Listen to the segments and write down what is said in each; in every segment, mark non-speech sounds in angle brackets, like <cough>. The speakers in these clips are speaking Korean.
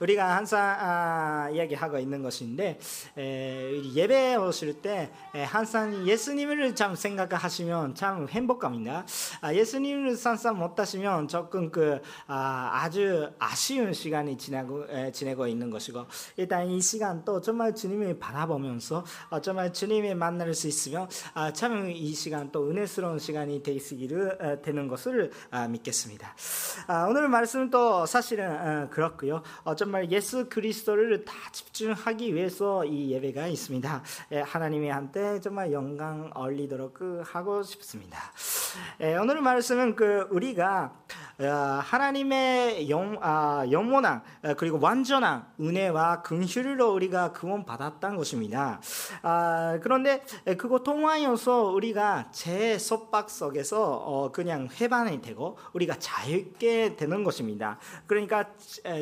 우리가 항상 아, 이야기하고 있는 것인데 에, 예배 오실 때 에, 항상 예수님을 참 생각하시면 참 행복합니다. 아, 예수님을 항상 못 하시면 조금 그 아, 주 아쉬운 시간이 지나고 에, 지내고 있는 것이고 일단 이 시간 또 정말 주님을 바라보면서 어, 정말 주님을 만날 수 있으면 아, 참 이 시간 또 은혜스러운 시간이 되시기를 되는 것을 아, 믿겠습니다. 아, 오늘 말씀은 또 사실은 어, 그렇고요. 어, 정말 예수 그리스도를 다 집중하기 위해서 이 예배가 있습니다. 예, 하나님이 한테 정말 영광 올리도록 그 하고 싶습니다. 예, 오늘 말씀은 그 우리가 어, 하나님의 영, 아, 영원한 어, 그리고 완전한 은혜와 긍휼로 우리가 구원 받았던 것입니다. 아, 그런데 그거 통하여서 우리가 제 속박 속에서 어, 그냥 회반이 되고 우리가 자유게 되는 것입니다. 그러니까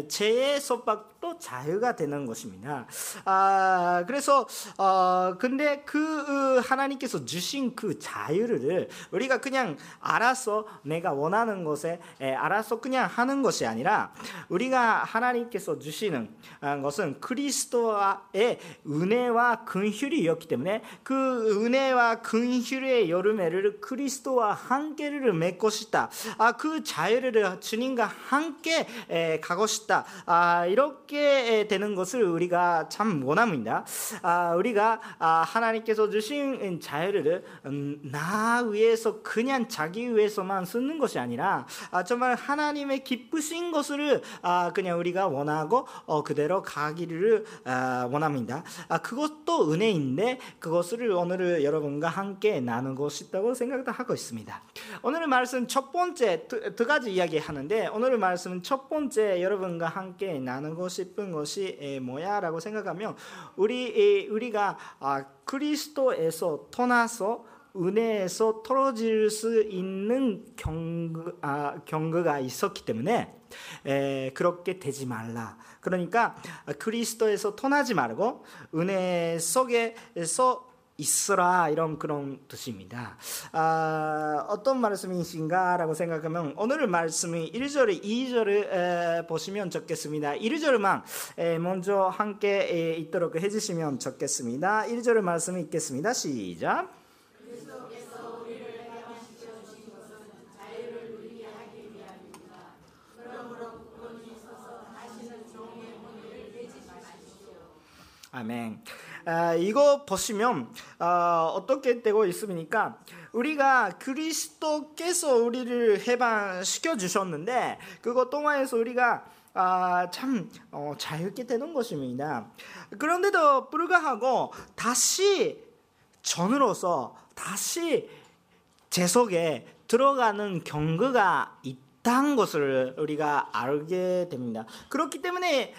죄의 속박 도 자유가 되는 것입니다. 아, 그래서 어, 근데 그 하나님께서 주신 그 자유를 우리가 그냥 알아서 내가 원하는 것에 예, 알아서 그냥 하는 것이 아니라 우리가 하나님께서 주시는 아, 것은 그리스도의 은혜와 근휼이었기 때문에 그 은혜와 근휼의 여름에를 그리스도와 함께를 맺고 싶다. 아, 그 자유를 주님과 함께 가고 싶다. 아, 이렇게 되는 것을 우리가 참 원합니다. 아, 우리가 하나님께서 주신 자유를 음, 나 위해서 그냥 자기 위해서만 쓰는 것이 아니라 정말 하나님의 기쁘신 것을 아, 그냥 우리가 원하고 어, 그대로 가기를 아, 원합니다. 아, 그것도 은혜인데 그것을 오늘 여러분과 함께 나누고 싶다고 생각하고 있습니다. 오늘 말씀 첫 번째 두, 두 가지 이야기 하는데 오늘 말씀 첫 번째 여러분과 함께 나누고 싶은 것이 뭐야라고 생각하면 우리 우리가 그리스도에서 떠나서 은혜에서 떨어질 수 있는 경그, 아, 경그가 있었기 때문에 에, 그렇게 되지 말라. 그러니까 그리스도에서 떠나지 말고 은혜 속에서 있어라 이런 그런 뜻입니다. 아, 어떤 말씀이신가라고 생각하면 오늘 말씀이 1절, 2절을 보시면 좋겠습니다. 1절만 먼저 함께 있도록 해주시면 좋겠습니다. 1절 말씀 읽겠습니다. 시작. 아멘. 아, 이거 보시면 아, 어떻게 되고 있습니까? 우리가 그리스도께서 우리를 해방시켜 주셨는데 그것 동안에서 우리가 아, 참 어, 자유롭게 되는 것입니다. 그런데도 불구하고 다시 전으로서 다시 재 속에 들어가는 경우가 있다. 있다는 것을 우리가 알게 됩니다. 그렇기 때문에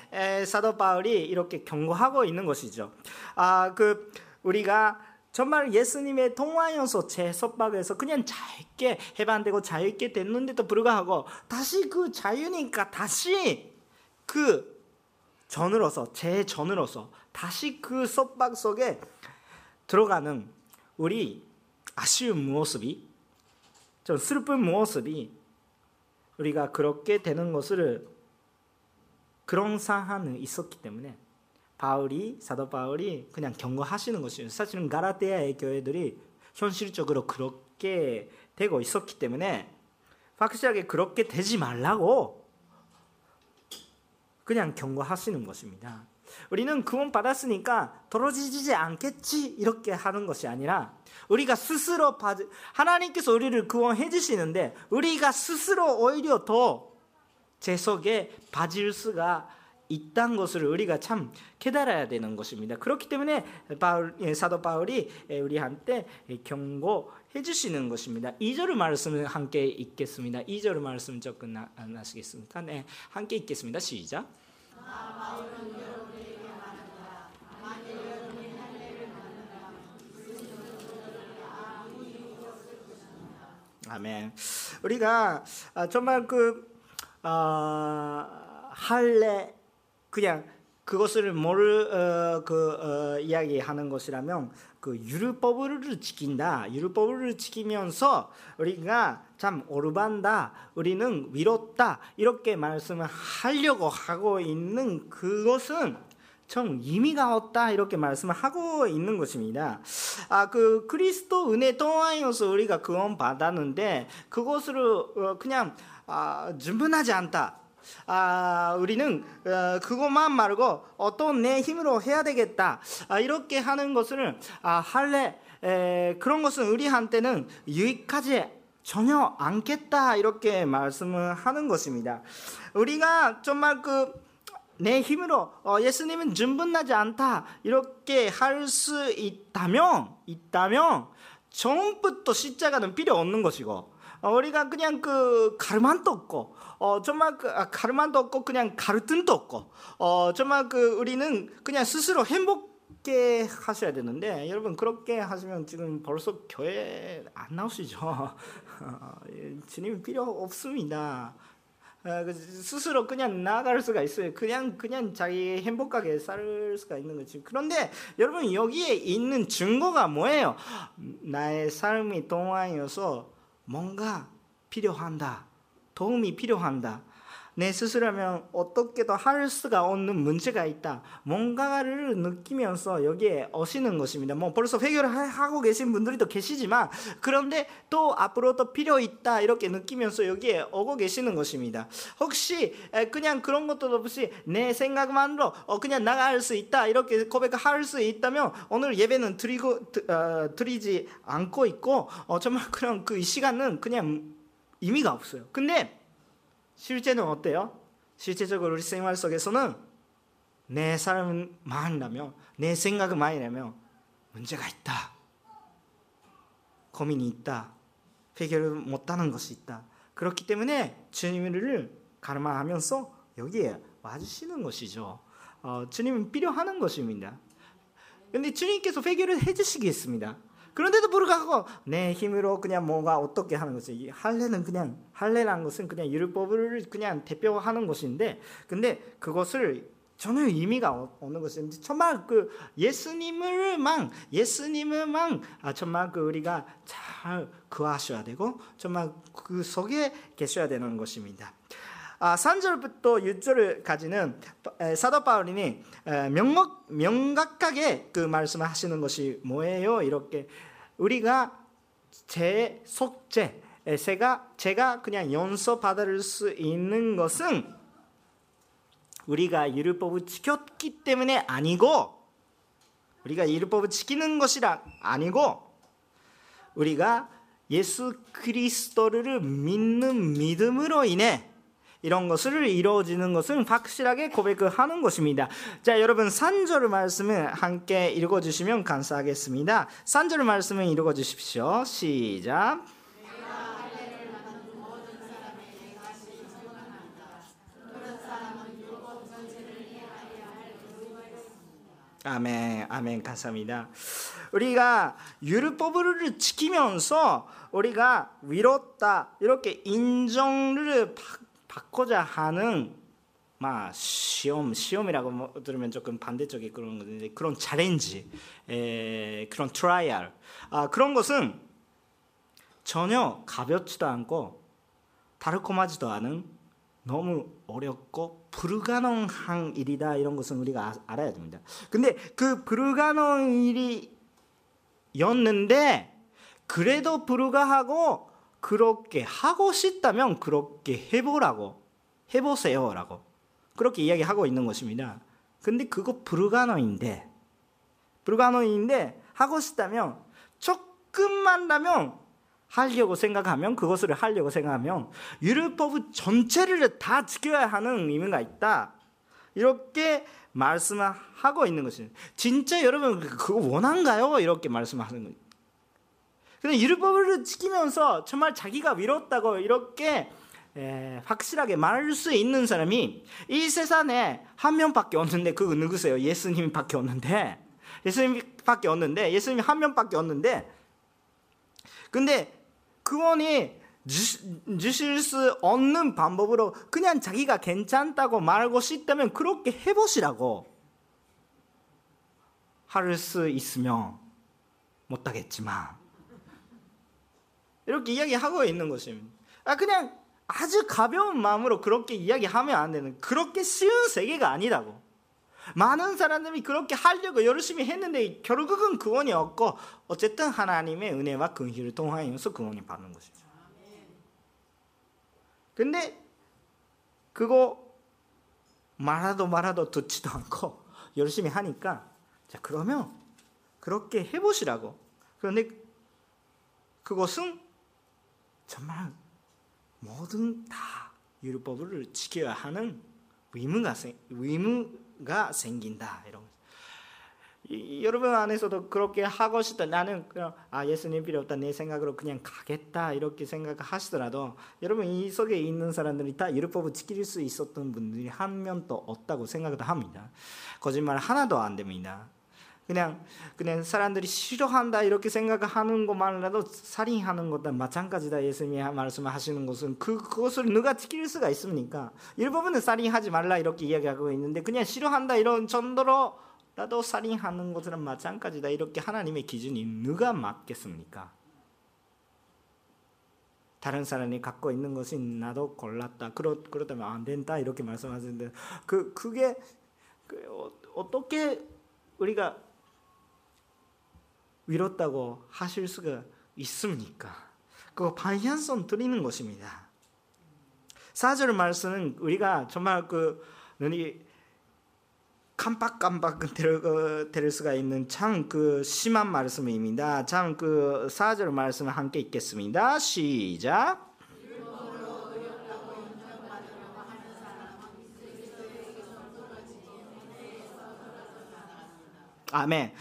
사도 바울이 이렇게 경고하고 있는 것이죠. 아, 그 우리가 정말 예수님의 통화여서 제 속박에서 그냥 자유게 해방되고 자유게 됐는데도 불구하고 다시 그 자유니까 다시 그 전으로서 제 전으로서 다시 그 속박 속에 들어가는 우리 아쉬운 모습이 좀 슬픈 모습이 우리가 그렇게 되는 것을 그런 상황이 있었기 때문에 바울이 사도 바울이 그냥 경고하시는 것이에요. 사실은 가라테아의 교회들이 현실적으로 그렇게 되고 있었기 때문에 확실하게 그렇게 되지 말라고 그냥 경고하시는 것입니다. 우리는 구원 받았으니까 떨어지지 않겠지 이렇게 하는 것이 아니라 우리가 스스로 받 하나님께서 우리를 구원해 주시는데 우리가 스스로 오히려 더 재석에 빠질 수가 있다는 것을 우리가 참 깨달아야 되는 것입니다. 그렇기 때문에 바울, 예, 사도 바울이 예, 우리한테 경고해 주시는 것입니다. 2절 말씀을 함께 읽겠습니다. 2절 말씀 조금 나시겠습니까? 네, 함께 읽겠습니다. 시작. 아, 아멘. 우리가 아, 정말 그 어, 할례 그냥 그것을 뭘 어, 그, 어, 이야기하는 것이라면 그 율법을 지킨다. 율법을 지키면서 우리가 참 오르반다. 우리는 위롭다. 이렇게 말씀을 하려고 하고 있는 그것은 좀 의미가 없다 이렇게 말씀을 하고 있는 것입니다. 아 그 그리스도 은혜 동안이어서 우리가 구원 받았는데 그것을 어, 그냥 아, 충분하지 않다. 아, 우리는 어, 그것만 말고 어떤 내 힘으로 해야 되겠다. 아, 이렇게 하는 것을 아, 할래 에, 그런 것은 우리한테는 유익하지 전혀 않겠다 이렇게 말씀을 하는 것입니다. 우리가 정말 그 내 힘으로 어, 예수님은 충분하지 않다. 이렇게 할 수 있다면 있다면 처음부터 십자가는 필요 없는 것이고 어, 우리가 그냥 그 가르만도 없고 어 정말 그 아, 가르만도 없고 그냥 가르침도 없고 어 정말 그 우리는 그냥 스스로 행복게 하셔야 되는데 여러분 그렇게 하시면 지금 벌써 교회 안 나오시죠? <laughs> 어, 주님 필요 없습니다 스스로 그냥 나아갈 수가 있어요. 그냥 그냥 자기 행복하게 살 수가 있는 거지. 그런데 여러분 여기에 있는 증거가 뭐예요? 나의 삶이 동안이어서 뭔가 필요한다. 도움이 필요한다. 내 스스로면 어떻게도 할 수가 없는 문제가 있다. 뭔가를 느끼면서 여기에 오시는 것입니다. 뭐 벌써 해결을 하고 계신 분들이 또 계시지만 그런데 또 앞으로 도 필요 있다 이렇게 느끼면서 여기에 오고 계시는 것입니다. 혹시 그냥 그런 것도 없이 내 생각만으로 어, 그냥 나갈 수 있다 이렇게 고백할 수 있다면 오늘 예배는 드리고 어, 드리지 않고 있고 어, 정말 그런 그 시간은 그냥 의미가 없어요. 근데 실제는 어때요? 실제적으로 우리 생활 속에서는 내 많이라면 내 생각은 많이라면 문제가 있다. 고민이 있다. 해결을 못하는 것이 있다. 그렇기 때문에 주님을 가르마하면서 여기에 와주시는 것이죠. 어, 주님은 필요하는 것입니다. 근데 주님께서 해결을 해주시겠습니다. 그런데도 불구하고 내 힘으로 그냥 뭔가 어떻게 하는 것이 할례는 그냥 할례라는 것은 그냥 율법을 그냥 대표하는 것인데 근데 그것을 전혀 의미가 없는 것인데 정말 그 예수님을만 예수님을만 아 정말 그 우리가 잘 구하셔야 되고 정말 그 속에 계셔야 되는 것입니다. 아, 3절부터 6절까지는 사도 바울이 명목, 명각하게 그 말씀을 하시는 것이 뭐예요? 이렇게 우리가 제 속죄, 제가, 제가 그냥 연소 받을 수 있는 것은 우리가 율법을 지켰기 때문에 아니고 우리가 율법을 지키는 것이라 아니고 우리가 예수 그리스도를 믿는 믿음으로 인해 이런 것을 이루어지는 것은 확실하게 고백하는 것입니다. 자, 여러분 산절 말씀을 함께 읽어 주시면 감사하겠습니다. 산절 말씀을 읽어 주십시오. 시작. 아멘, 아멘, 감사합니다. 우리가 율법을 지키면서 우리가 의롭다 이렇게 인정을 받고자 하는 막 시험 시험이라고 뭐 들으면 조금 반대쪽에 그런 건데 그런 challenge 에, 그런 trial 아, 그런 것은 전혀 가볍지도 않고 달콤하지도 않은 너무 어렵고 불가능한 일이다 이런 것은 우리가 아, 알아야 됩니다. 근데 그 불가능 일이었는데 그래도 불가하고 그렇게 하고 싶다면 그렇게 해보라고 해보세요라고 그렇게 이야기하고 있는 것입니다. 근데 그거 불가능인데 불가능인데 하고 싶다면 조금만라면 하려고 생각하면 그것을 하려고 생각하면 율법 전체를 다 지켜야 하는 의미가 있다. 이렇게 말씀을 하고 있는 것입니다. 진짜 여러분 그거 원한가요? 이렇게 말씀하는 거예요. 근데 율법을 지키면서 정말 자기가 위롭다고 이렇게 에, 확실하게 말할 수 있는 사람이 이 세상에 한 명밖에 없는데 그거 누구세요? 예수님밖에 없는데. 예수님밖에 없는데 예수님 한 명밖에 없는데. 근데 그원이 주실 수 없는 방법으로 그냥 자기가 괜찮다고 말하고 싶다면 그렇게 해보시라고 할 수 있으면 못하겠지만 이렇게 이야기하고 있는 것입니다. 아 그냥 아주 가벼운 마음으로 그렇게 이야기하면 안 되는 그렇게 쉬운 세계가 아니라고. 많은 사람들이 그렇게 하려고 열심히 했는데 결국은 구원이 없고 어쨌든 하나님의 은혜와 근희를 통하여서 구원이 받는 것이죠. 근데 그거 말아도 말아도 듣지도 않고 열심히 하니까 자 그러면 그렇게 해보시라고. 그런데 그것은 정말 모든 다 율법을 지켜야 하는 의무가 의무가 생긴다 이런 이, 여러분 안에서도 그렇게 하고 싶다. 나는 그냥 아 예수님 필요 없다. 내 생각으로 그냥 가겠다 이렇게 생각하시더라도 여러분 이 속에 있는 사람들이 다 율법을 지킬 수 있었던 분들이 한 명도 없다고 생각도 합니다. 거짓말 하나도 안 됩니다 그냥 그냥 사람들이 싫어한다 이렇게 생각하는 것만이라도 살인하는 것과 마찬가지다 예수님이 말씀하시는 것은 그 그것을 누가 지킬 수가 있습니까? 일부분은 살인하지 말라 이렇게 이야기하고 있는데 그냥 싫어한다 이런 정도로라도 살인하는 것은 마찬가지다 이렇게 하나님의 기준이 누가 맞겠습니까? 다른 사람이 갖고 있는 것이 나도 골랐다. 그렇 그렇다면 안 된다 이렇게 말씀하시는데 그 그게 그, 어, 어떻게 우리가 위롭다고 하실 수가 있습니까? 그 방향성 드리는 것입니다. 4절 말씀은 우리가 정말 그 눈이 깜빡깜빡 될 수가 있는 참 그 심한 말씀입니다. 참그 4절 말씀 함께 읽겠습니다. 시작. 아멘.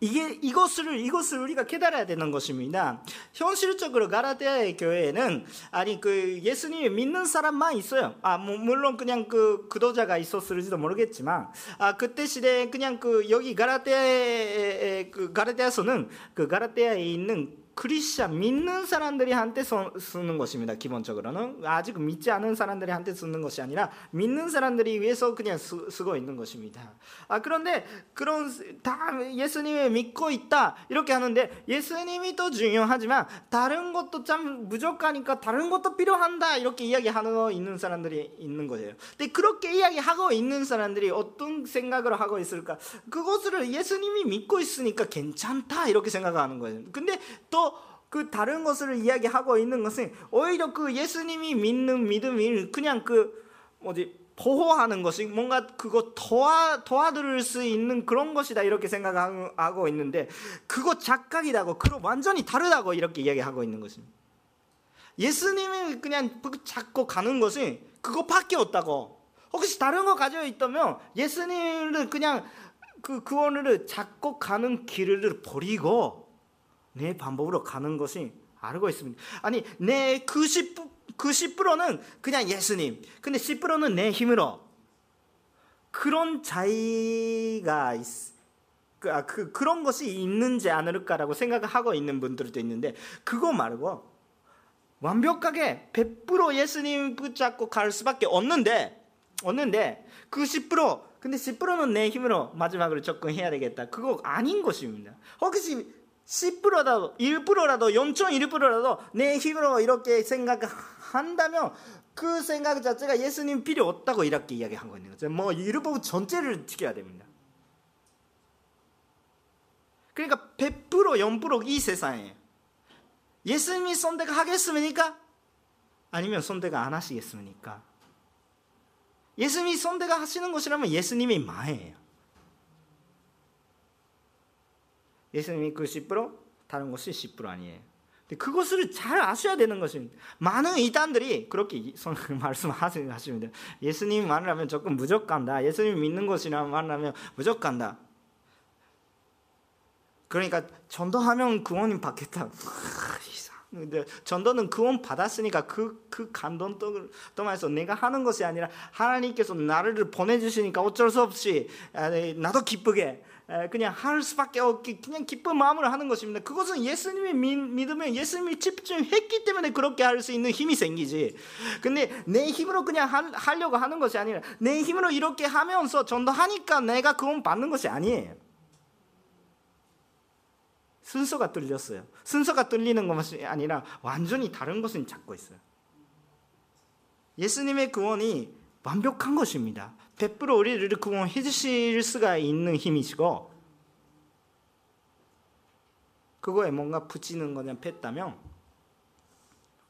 이게 이것을 이것을 우리가 깨달아야 되는 것입니다. 현실적으로 가라데아의 교회에는 아니 그 예수님을 믿는 사람만 있어요. 아 뭐, 물론 그냥 그 그도자가 있었을지도 모르겠지만 아 그때 시대 그냥 그 여기 가라데아의 그 가라데아서는 그 가라데아에 있는 크리스천 믿는 사람들이 한테 쓰는 것입니다. 기본적으로는 아직 믿지 않은 사람들이 한테 쓰는 것이 아니라 믿는 사람들이 위해서 그냥 쓰, 고 있는 것입니다. 아 그런데 그런 다 예수님을 믿고 있다 이렇게 하는데 예수님이 또 중요하지만 다른 것도 참 부족하니까 다른 것도 필요한다 이렇게 이야기하는 있는 사람들이 있는 거예요. 근데 그렇게 이야기하고 있는 사람들이 어떤 생각을 하고 있을까? 그것을 예수님이 믿고 있으니까 괜찮다 이렇게 생각하는 거예요. 근데 또 그 다른 것을 이야기하고 있는 것은 오히려 그 예수님이 믿는 믿음이 그냥 그 뭐지 보호하는 것이 뭔가 그거 도와 도와드릴 수 있는 그런 것이다 이렇게 생각하고 있는데 그거 착각이라고 그거 완전히 다르다고 이렇게 이야기하고 있는 것입니다. 예수님이 그냥 잡고 가는 것이 그거밖에 없다고. 혹시 다른 거 가지고 있다면 예수님을 그냥 그 구원을 잡고 가는 길을 버리고 내 방법으로 가는 것이 알고 있습니다. 아니 내 90, 90%는 그냥 예수님. 근데 10%는 내 힘으로. 그런 자의가 있, 그, 아, 그, 그런 것이 있는지 않을까라고 생각하고 있는 분들도 있는데 그거 말고 완벽하게 100% 예수님 붙잡고 갈 수밖에 없는데 없는데 그 10% 근데 10%는 내 힘으로 마지막으로 접근해야 되겠다. 그거 아닌 것입니다. 혹시 10%라도 1%라도 0.1%라도 내 힘으로 이렇게 생각한다면 그 생각 자체가 예수님 필요 없다고 이렇게 이야기한 있는 거죠. 뭐 율법 전체를 지켜야 됩니다. 그러니까 100% 0%이 세상에 예수님이 선택하겠습니까? 아니면 선택 안 하시겠습니까? 예수님이 선택 하시는 것이라면 예수님이 마예요. 예수님이 그10% 다른 것이 10% 아니에요. 그것을 잘 아셔야 되는 것입니다. 많은 이단들이 그렇게 <laughs> 말씀하십니다. 예수님 만나면 조금 무적간다. 예수님 믿는 것이나 만나면 무적간다. 그러니까 전도하면 구원이 받겠다. <laughs> 근데 전도는 구원 받았으니까 그, 그 감동 동안에서 내가 하는 것이 아니라 하나님께서 나를 보내주시니까 어쩔 수 없이 나도 기쁘게 그냥 할 수밖에 없기 그냥 기쁜 마음으로 하는 것입니다. 그것은 예수님이 믿으면 예수님이 집중했기 때문에 그렇게 할 수 있는 힘이 생기지. 근데 내 힘으로 그냥 하 려고 하는 것이 아니라 내 힘으로 이렇게 하면서 전도하니까 내가 구원 받는 것이 아니에요. 순서가 뚫렸어요. 순서가 뚫리는 것이 아니라 완전히 다른 것을 찾고 있어요. 예수님의 구원이 완벽한 것입니다. 100% 우리를 구원해 주실 수가 있는 힘이시고 그거에 뭔가 붙이는 거냐 뺐다면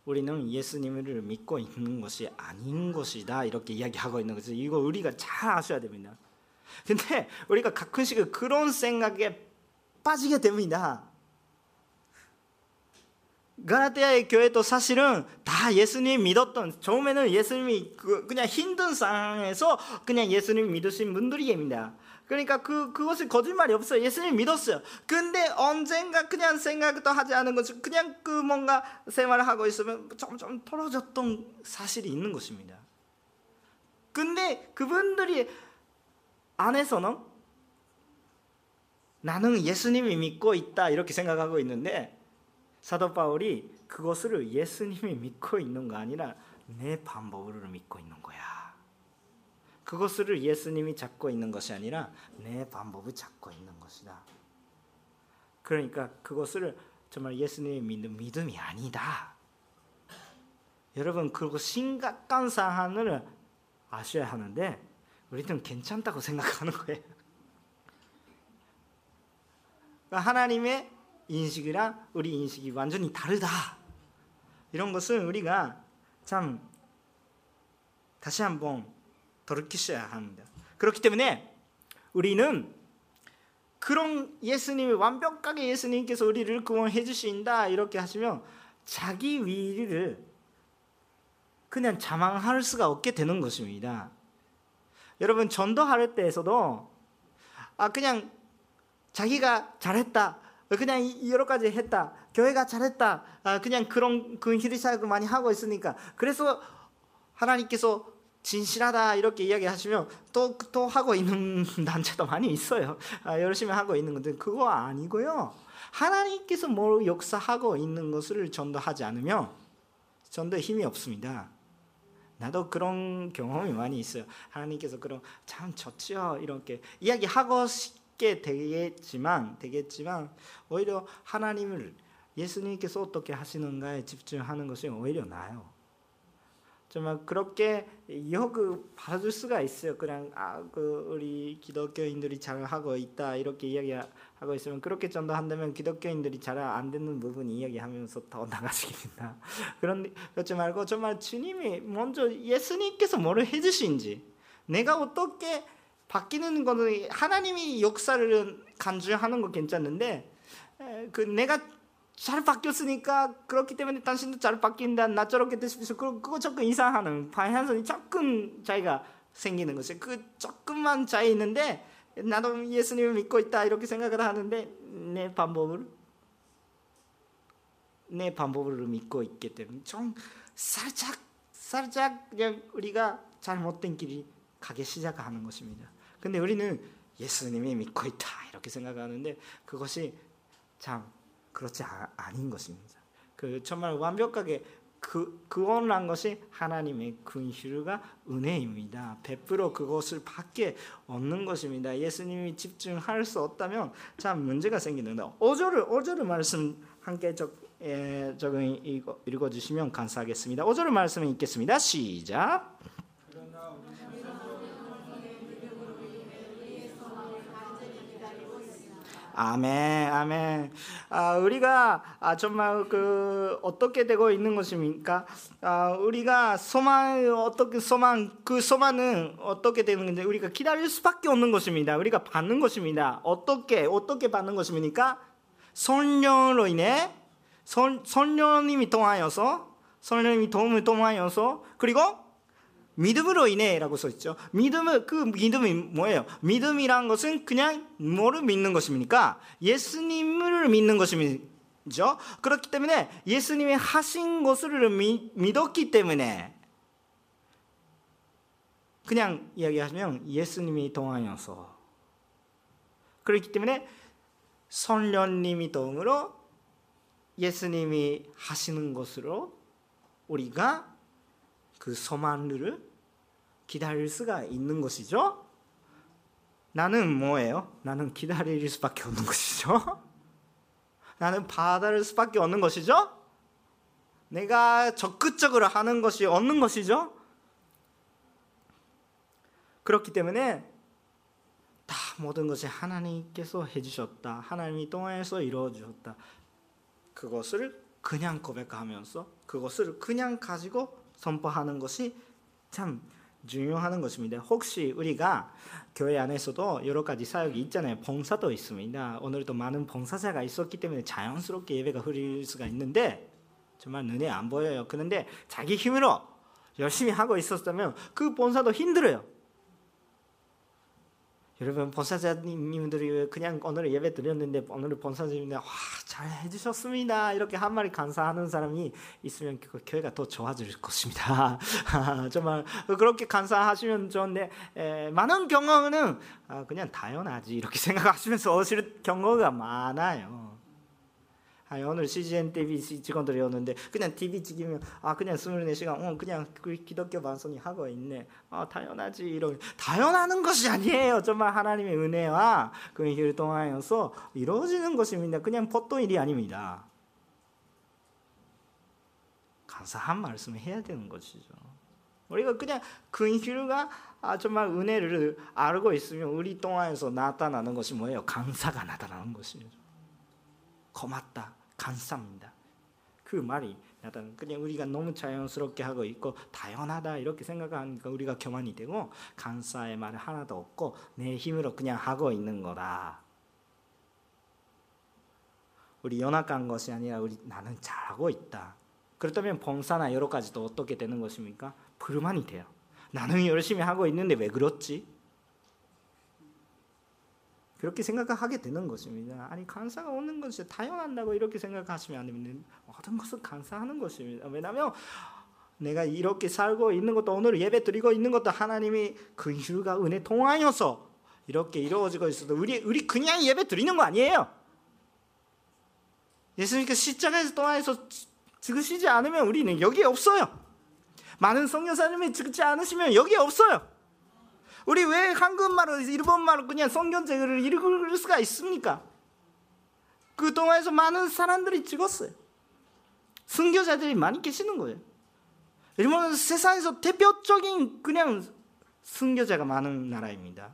우리는 예수님을 믿고 있는 것이 아닌 것이다 이렇게 이야기하고 있는 거죠. 이거 우리가 잘 아셔야 됩니다. 근데 우리가 가끔씩 그런 생각에 빠지게 됩니다. 가라테아의 교회도 사실은 다 예수님 믿었던 처음에는 예수님이 그 그냥 힘든 상황에서 그냥 예수님 믿으신 분들이입니다. 그러니까 그 그것이 거짓말이 없어요. 예수님 믿었어요. 근데 언젠가 그냥 생각도 하지 않은 것이 그냥 그 뭔가 생활을 하고 있으면 점점 떨어졌던 사실이 있는 것입니다. 근데 그분들이 안에서는 나는 예수님이 믿고 있다 이렇게 생각하고 있는데 사도 바울이 그것을 예수님이 믿고 있는 거 아니라 내 방법으로 믿고 있는 거야. 그것을 예수님이 잡고 있는 것이 아니라 내 방법을 잡고 있는 것이다. 그러니까 그것을 정말 예수님이 믿는 믿음이 아니다. 여러분 그리고 심각한 상황을 아셔야 하는데 우리는 괜찮다고 생각하는 거예요. <laughs> 하나님의 인식이랑 우리 인식이 완전히 다르다. 이런 것을 우리가 참 다시 한번 돌이키셔야 합니다. 그렇기 때문에 우리는 그런 예수님이 완벽하게 예수님께서 우리를 구원해 주신다 이렇게 하시면 자기 위를 그냥 자망할 수가 없게 되는 것입니다. 여러분 전도할 때에서도 아 그냥 자기가 잘했다 그냥 여러 가지 했다 교회가 잘했다 아 그냥 그런 그 히리사역을 많이 하고 있으니까 그래서 하나님께서 진실하다 이렇게 이야기하시면 또, 또 하고 있는 <laughs> 단체도 많이 있어요. 아, 열심히 하고 있는 건데 그거 아니고요. 하나님께서 뭘 역사하고 있는 것을 전도하지 않으면 전도에 힘이 없습니다. 나도 그런 경험이 많이 있어요. 하나님께서 그런 참 좋지요 이렇게 이야기하고 싶 게 되겠지만 되겠지만 오히려 하나님을 예수님께서 어떻게 하시는가에 집중하는 것이 오히려 나아요. 정말 그렇게 역을 받아줄 수가 있어요. 그냥 아 그 우리 기독교인들이 잘 하고 있다 이렇게 이야기하고 있으면 그렇게 전도한다면 기독교인들이 잘 안 듣는 부분 이야기하면서 더 나가시겠다. <laughs> 그런 그렇지 말고 정말 주님이 먼저 예수님께서 뭐를 해주신지 내가 어떻게 바뀌는 거는 하나님이 역사를 간주하는 거 괜찮은데 그 내가 잘 바뀌었으니까 그렇기 때문에 당신도 잘 바뀐다 나처럼게 되십시오 그거 조금 이상하는 방향성이 조금 차이가 생기는 것이 그 조금만 차이 있는데 나도 예수님을 믿고 있다 이렇게 생각을 하는데 내 방법을 내 방법을 믿고 있기 때문에 좀 살짝 살짝 그냥 우리가 잘못된 길이 가기 시작하는 것입니다. 근데 우리는 예수님이 믿고 있다 이렇게 생각하는데 그것이 참 그렇지 아, 닌 것입니다. 그 정말 완벽하게 그 구원한 것이 하나님의 근실과 은혜입니다. 100% 그것을 밖에 없는 것입니다. 예수님이 집중할 수 없다면 참 문제가 생기는데 5절을 5절을 말씀 함께 적, 에, 적응 읽어 주시면 감사하겠습니다. 5절 말씀 읽겠습니다. 시작. 아멘, 아멘. 아, 우리가 아, 정말 그 어떻게 되고 있는 것입니까? 아, 우리가 소망 어떻게 소망 그 소망은 어떻게 되는 건지 우리가 기다릴 수밖에 없는 것입니다. 우리가 받는 것입니다. 어떻게 어떻게 받는 것입니까? 성령으로 인해 선, 성령님이 통하여서 성령님이 도움을 통하여서 그리고 믿음으로 인해라고 써 있죠. 믿음은 그 믿음이 뭐예요? 믿음이란 것은 그냥 뭐를 믿는 것입니까? 예수님을 믿는 것이죠. 그렇기 때문에 예수님이 하신 것을 미, 믿었기 때문에 그냥 이야기하면 예수님이 동하여서 그렇기 때문에 성령님이 도움으로 예수님이 하시는 것으로 우리가 그 소망을 기다릴 수가 있는 것이죠. 나는 뭐예요? 나는 기다릴 수밖에 없는 것이죠. <laughs> 나는 받을 수밖에 없는 것이죠. 내가 적극적으로 하는 것이 없는 것이죠. 그렇기 때문에 다 모든 것이 하나님께서 해주셨다. 하나님이 통하여서 이루어 주셨다. 그것을 그냥 고백하면서 그것을 그냥 가지고 선포하는 것이 참 중요한 것입니다. 혹시 우리가 교회 안에서도 여러 가지 사역이 있잖아요. 봉사도 있습니다. 오늘도 많은 봉사자가 있었기 때문에 자연스럽게 예배가 흐릴 수가 있는데 정말 눈에 안 보여요. 그런데 자기 힘으로 열심히 하고 있었다면 그 봉사도 힘들어요. 여러분 본사자님들이 그냥 오늘 예배 드렸는데 오늘 본사자님들 와잘 해주셨습니다 이렇게 한 마리 감사하는 사람이 있으면 그 교회가 더 좋아질 것입니다. <laughs> 정말 그렇게 감사하시면 좋은데 에, 많은 경우는 아, 그냥 당연하지 이렇게 <laughs> 생각하시면서 오실 경우가 많아요. 아, 오늘 CGN TV 직원들이 오는데 그냥 TV 찍으면 아 그냥 24시간 어 그냥 그 기독교 방송이 하고 있네. 아 당연하지 이런 당연하는 것이 아니에요. 정말 하나님의 은혜와 그 일 동안에서 이루어지는 것입니다. 그냥 보통 일이 아닙니다. 감사한 말씀을 해야 되는 것이죠. 우리가 그냥 근실과 아, 정말 은혜를 알고 있으면 우리 동안에서 나타나는 것이 뭐예요? 감사가 나타나는 것이죠. 고맙다. 감사합니다. 그 말이 나타나 그냥 우리가 너무 자연스럽게 하고 있고 당연하다 이렇게 생각하니까 우리가 교만이 되고 감사의 말 하나도 없고 내 힘으로 그냥 하고 있는 거다. 우리 연약한 것이 아니라 우리 나는 잘하고 있다. 그렇다면 봉사나 여러 가지도 어떻게 되는 것입니까? 불만이 돼요. 나는 열심히 하고 있는데 왜 그렇지? 그렇게 생각하게 되는 것입니다. 아니 감사가 오는 것이 당연한다고 이렇게 생각하시면 안 됩니다. 모든 것은 감사하는 것입니다. 왜냐하면 내가 이렇게 살고 있는 것도 오늘 예배 드리고 있는 것도 하나님이 근실과 은혜 통하여서 이렇게 이루어지고 있어도 우리 우리 그냥 예배 드리는 거 아니에요. 예수님께서 십자가에서 통하여서 죽으시지 않으면 우리는 여기 없어요. 많은 성교사님이 죽지 않으시면 여기 없어요. 우리 왜 한국말로 일본말로 그냥 성경책을 읽을 수가 있습니까? 그 동화에서 많은 사람들이 죽었어요. 순교자들이 많이 계시는 거예요. 일본은 세상에서 대표적인 그냥 순교자가 많은 나라입니다.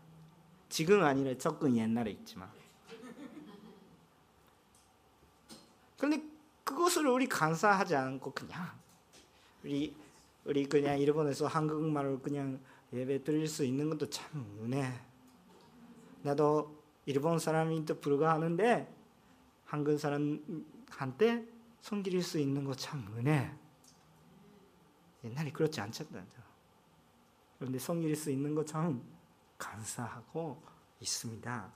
지금 아니라 조금 옛날에 있지만. 그런데 그것을 우리 감사하지 않고 그냥 우리 우리 그냥 일본에서 한국말을 그냥 예배 드릴 수 있는 것도 참 은혜. 나도 일본 사람인데 불과하는데 한국 사람한테 손기릴 수 있는 것참 은혜. 옛날에 그렇지 않잖아요. 그런데 손기릴 수 있는 것참 감사하고 있습니다.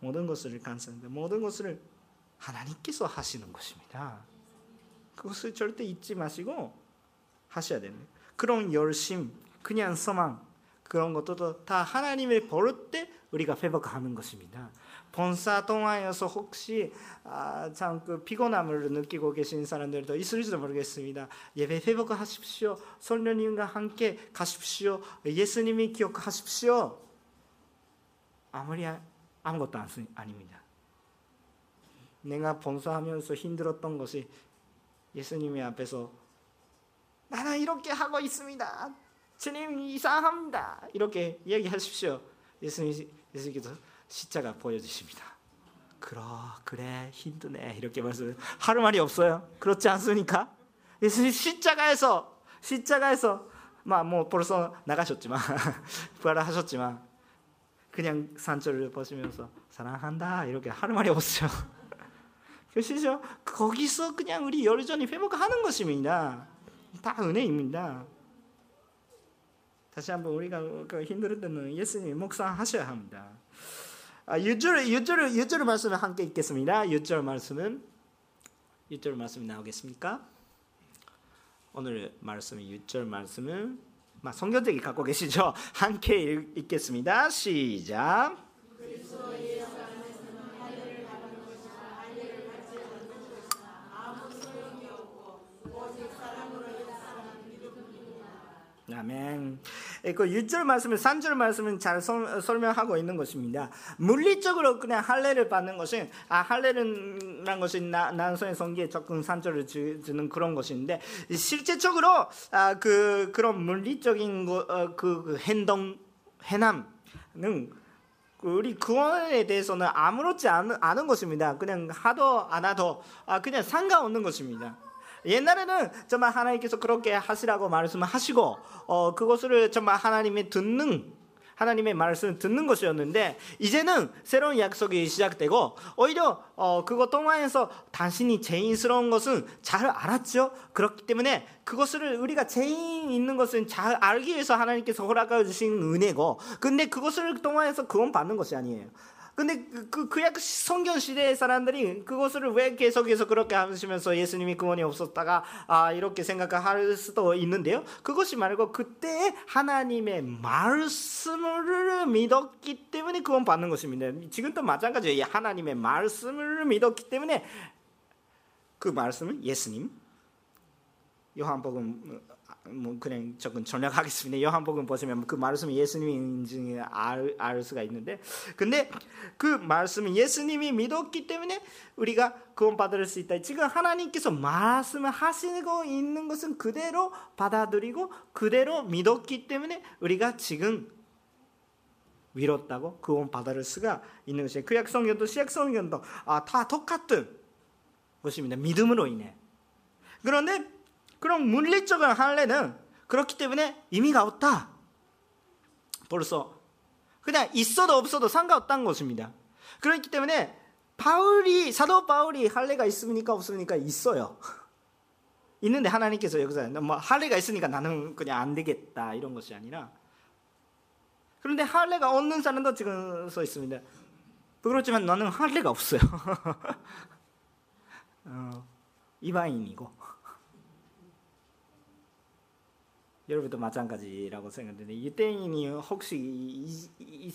모든 것을 감사합니다. 모든 것을 하나님께서 하시는 것입니다. 그것을 절대 잊지 마시고 하셔야 됩니다. 그런 열심, 그냥 소망, 그런 것도 다 하나님의 버릇 때 우리가 회복하는 것입니다. 본사 동안에서 혹시 아, 참그 피곤함을 느끼고 계신 사람들도 있을지도 모르겠습니다. 예배 회복하십시오. 성령님과 함께 가십시오. 예수님이 기억하십시오. 아무리 아무것도 아닙니다. 내가 본사하면서 힘들었던 것이 예수님의 앞에서 나는 이렇게 하고 있습니다. 주님 이상합니다. 이렇게 이야기하십시오. 예수님, 예수님께서 십자가 보여주십니다. 그러 그래 힘드네 이렇게 말씀 하루 말이 없어요. 그렇지 않습니까? 예수님 십자가에서 십자가에서 뭐 벌써 나가셨지만 <laughs> 부활하셨지만 그냥 산초를 보시면서 사랑한다 이렇게 하루 말이 없어요. <laughs> 그시죠? 거기서 그냥 우리 열전이 회복하는 것입니다. 다 은혜입니다. 다시 한번 우리가 그 힘들 때는 예수님 묵상하셔야 합니다. 아, 6절, 6절, 6절 말씀을 함께 읽겠습니다. 6절 말씀은 6절 말씀이 나오겠습니까? 오늘 말씀이 6절 말씀은 성경책이 갖고 계시죠? 함께 읽겠습니다. 시작. 아멘. 그 6절 말씀을 3절 말씀은 잘 설명하고 있는 것입니다. 물리적으로 그냥 할례를 받는 것은 아 할례라는 것이 난성의 성기에 적군 산조를 주는 그런 것인데 실제적으로 아, 그 그런 물리적인 거, 어, 그, 그 행동 해남은 우리 구원에 대해서는 아무렇지 않은, 않은 것입니다. 그냥 하도 안 하도 아, 그냥 상관없는 것입니다. 옛날에는 정말 하나님께서 그렇게 하시라고 말씀을 하시고 어, 그것을 정말 하나님의 듣는 하나님의 말씀을 듣는 것이었는데 이제는 새로운 약속이 시작되고 오히려 어, 그것 동안에서 당신이 죄인스러운 것은 잘 알았죠. 그렇기 때문에 그것을 우리가 죄인 있는 것은 잘 알기 위해서 하나님께서 허락해 주신 은혜고 근데 그것을 동안에서 그건 받는 것이 아니에요. 근데 그, 그 약 성경 시대의 사람들이 그것을 왜 계속해서 그렇게 하시면서 예수님이 구원이 없었다가 아, 이렇게 생각할 수도 있는데요. 그것이 말고 그때 하나님의 말씀을 믿었기 때문에 구원 받는 것입니다. 지금도 마찬가지예요. 하나님의 말씀을 믿었기 때문에 그 말씀은 예수님. 요한복음 뭐 그냥 조금 전략하겠습니다. 요한복음 보시면 그 말씀이 예수님인지 알, 알 수가 있는데, 근데 그 말씀은 예수님이 믿었기 때문에 우리가 구원받을 수 있다. 지금 하나님께서 말씀을 하시고 있는 것은 그대로 받아들이고 그대로 믿었기 때문에 우리가 지금 위롭다고 구원받을 수가 있는 것이에요. 구약 성경도 시약 성경도 아, 다 똑같은 것입니다. 믿음으로 인해. 그런데 그럼 물리적인 할례는 그렇기 때문에 의미가 없다. 벌써 그냥 있어도 없어도 상관없다는 것입니다. 그렇기 때문에 바울이 사도 바울이 할례가 있습니까 없습니까 있어요. <laughs> 있는데 하나님께서 여기서 뭐 할례가 있으니까 나는 그냥 안 되겠다 이런 것이 아니라 그런데 할례가 없는 사람도 지금 써 있습니다. 그렇지만 나는 할례가 없어요. <laughs> 어, 이방인이고 여러분도 마찬가지라고 생각되는데 유대인이 혹시 이, 이,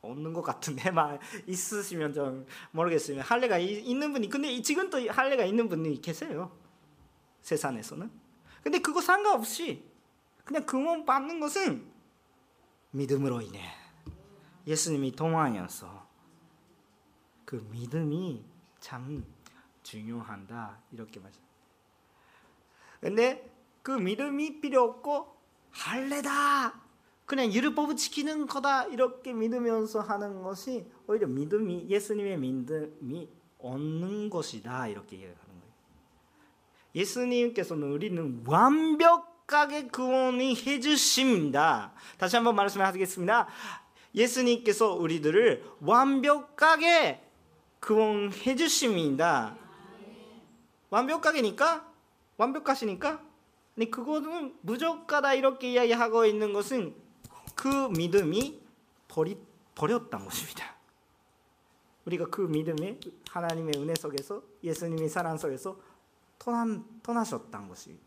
없는 것 같은데? <laughs> 막 있으시면 좀 모르겠으면 할례가 있는 분이 근데 지금도 할례가 있는 분이 계세요. 세상에서는. 근데 그거 상관없이 그냥 금원 받는 것은 믿음으로 인해 예수님이 동안이어서 그 믿음이 참 중요한다 이렇게 말씀. 근데 그 믿음이 필요 없고 할래다 그냥 율법을 지키는 거다 이렇게 믿으면서 하는 것이 오히려 믿음이 예수님의 믿음이 없는 것이다 이렇게 얘기하는 거예요. 예수님께서는 우리는 완벽하게 구원이 해주십니다. 다시 한번 말씀하겠습니다. 예수님께서 우리들을 완벽하게 구원해 주십니다. 완벽하게니까 완벽하시니까 근데 그거는 무조건다 이렇게 이야기하고 있는 것은 그 믿음이 버리, 버렸던 것입니다. 우리가 그 믿음에 하나님의 은혜 속에서 예수님의 사랑 속에서 떠난, 떠나셨던 것이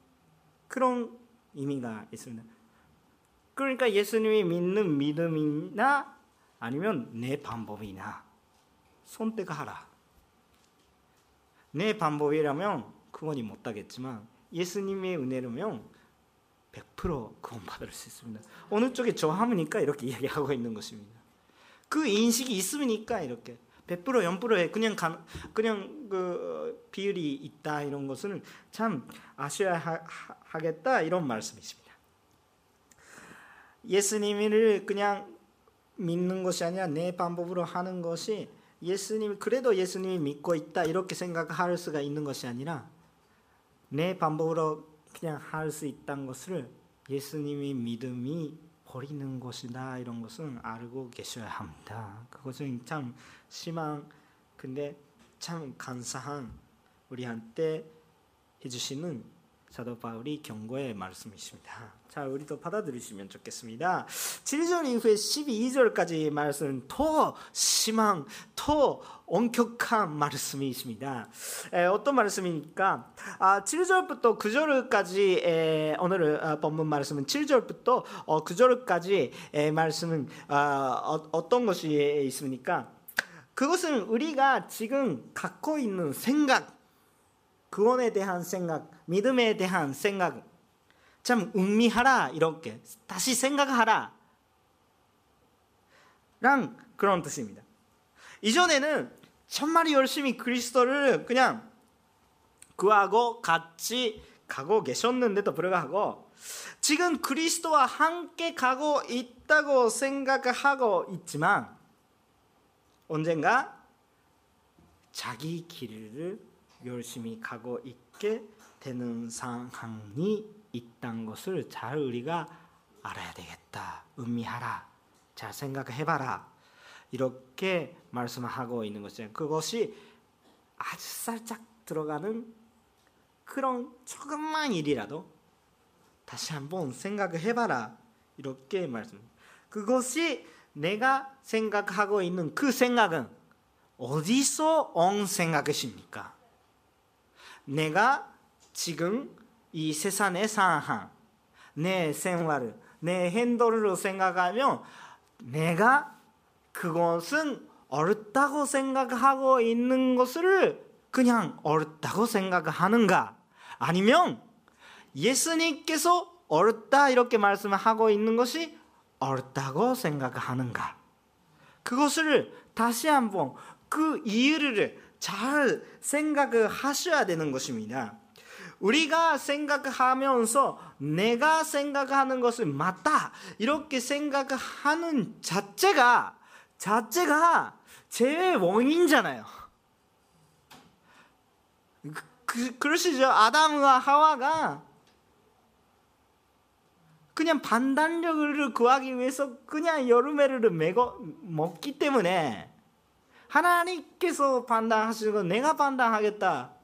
그런 의미가 있습니다. 그러니까 예수님이 믿는 믿음이나 아니면 내 방법이나 선택하라. 내 방법이라면 그건이 못하겠지만 예수님의 은혜로면 100% 구원받을 수 있습니다. 어느 쪽에 저함이니까 이렇게 이야기하고 있는 것입니다. 그 인식이 있으니까 이렇게 100% 0%에 그냥 가, 그냥 그 비율이 있다 이런 것은 참 아셔야 하, 겠다 이런 말씀이십니다. 예수님을 그냥 믿는 것이 아니라 내 방법으로 하는 것이 예수님 그래도 예수님이 믿고 있다 이렇게 생각할 수가 있는 것이 아니라 내 방법으로 그냥 할 수 있다는 것을 예수님이 믿음이 버리는 것이다 이런 것은 알고 계셔야 합니다. 그것은 참 심한 근데 참 감사한 우리한테 해주시는 사도 바울이 경고의 말씀이십니다. 자, 우리도 받아들이시면 좋겠습니다. 7절 이후에 12절까지 말씀 더 심한, 더 엄격한 말씀이 있습니다. 에, 어떤 말씀입니까? 아, 7절부터 9절까지 에, 오늘 아, 본문 말씀은 7절부터 어, 9절까지 에, 말씀은 아, 어, 떤 것이 있습니까? 그것은 우리가 지금 갖고 있는 생각, 구원에 대한 생각, 믿음에 대한 생각, 참 음미하라 이렇게 다시 생각하라 랑 그런 뜻입니다. 이전에는 정말 열심히 그리스도를 그냥 그하고 같이 가고 계셨는데도 불구하고 지금 그리스도와 함께 가고 있다고 생각하고 있지만 언젠가 자기 길을 열심히 가고 있게 되는 상황이 있다는 것을 잘 우리가 알아야 되겠다. 의미하라. 잘 생각해봐라. 이렇게 말씀하고 있는 것이죠. 그것이 아주 살짝 들어가는 그런 조금만 일이라도 다시 한번 생각해봐라. 이렇게 말씀. 그것이 내가 생각하고 있는 그 생각은 어디서 온 생각이십니까? 내가 지금 이 세상의 상황, 내 생활을, 내 행동을 생각하면 내가 그것은 옳다고 생각하고 있는 것을 그냥 옳다고 생각하는가? 아니면 예수님께서 옳다 이렇게 말씀하고 있는 것이 옳다고 생각하는가? 그것을 다시 한번 그 이유를 잘 생각하셔야 되는 것입니다. 우리가 생각하면서 내가 생각하는 것을 맞다 이렇게 생각하는 자체가 자체가 죄의 원인잖아요. 그, 그, 그러시죠? 아담과 하와가 그냥 판단력을 구하기 위해서 그냥 여름에를 매고 먹기 때문에 하나님께서 판단하시는 건 내가 판단하겠다.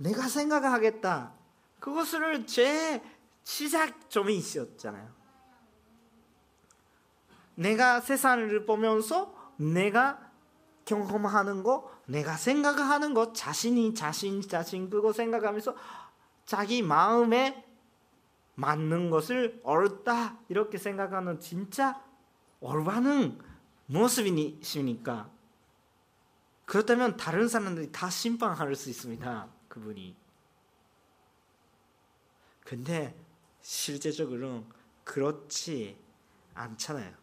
내가 생각하겠다. 그것을 제 시작점이 있었잖아요. 내가 세상을 보면서 내가 경험하는 거, 내가 생각하는 거, 자신이 자신 자신 그거 생각하면서 자기 마음에 맞는 것을 옳다 이렇게 생각하는 진짜 올바른 모습이십니까? 그렇다면 다른 사람들이 다 심판할 수 있습니다. 그분이. 근데 실제적으로 그렇지 않잖아요.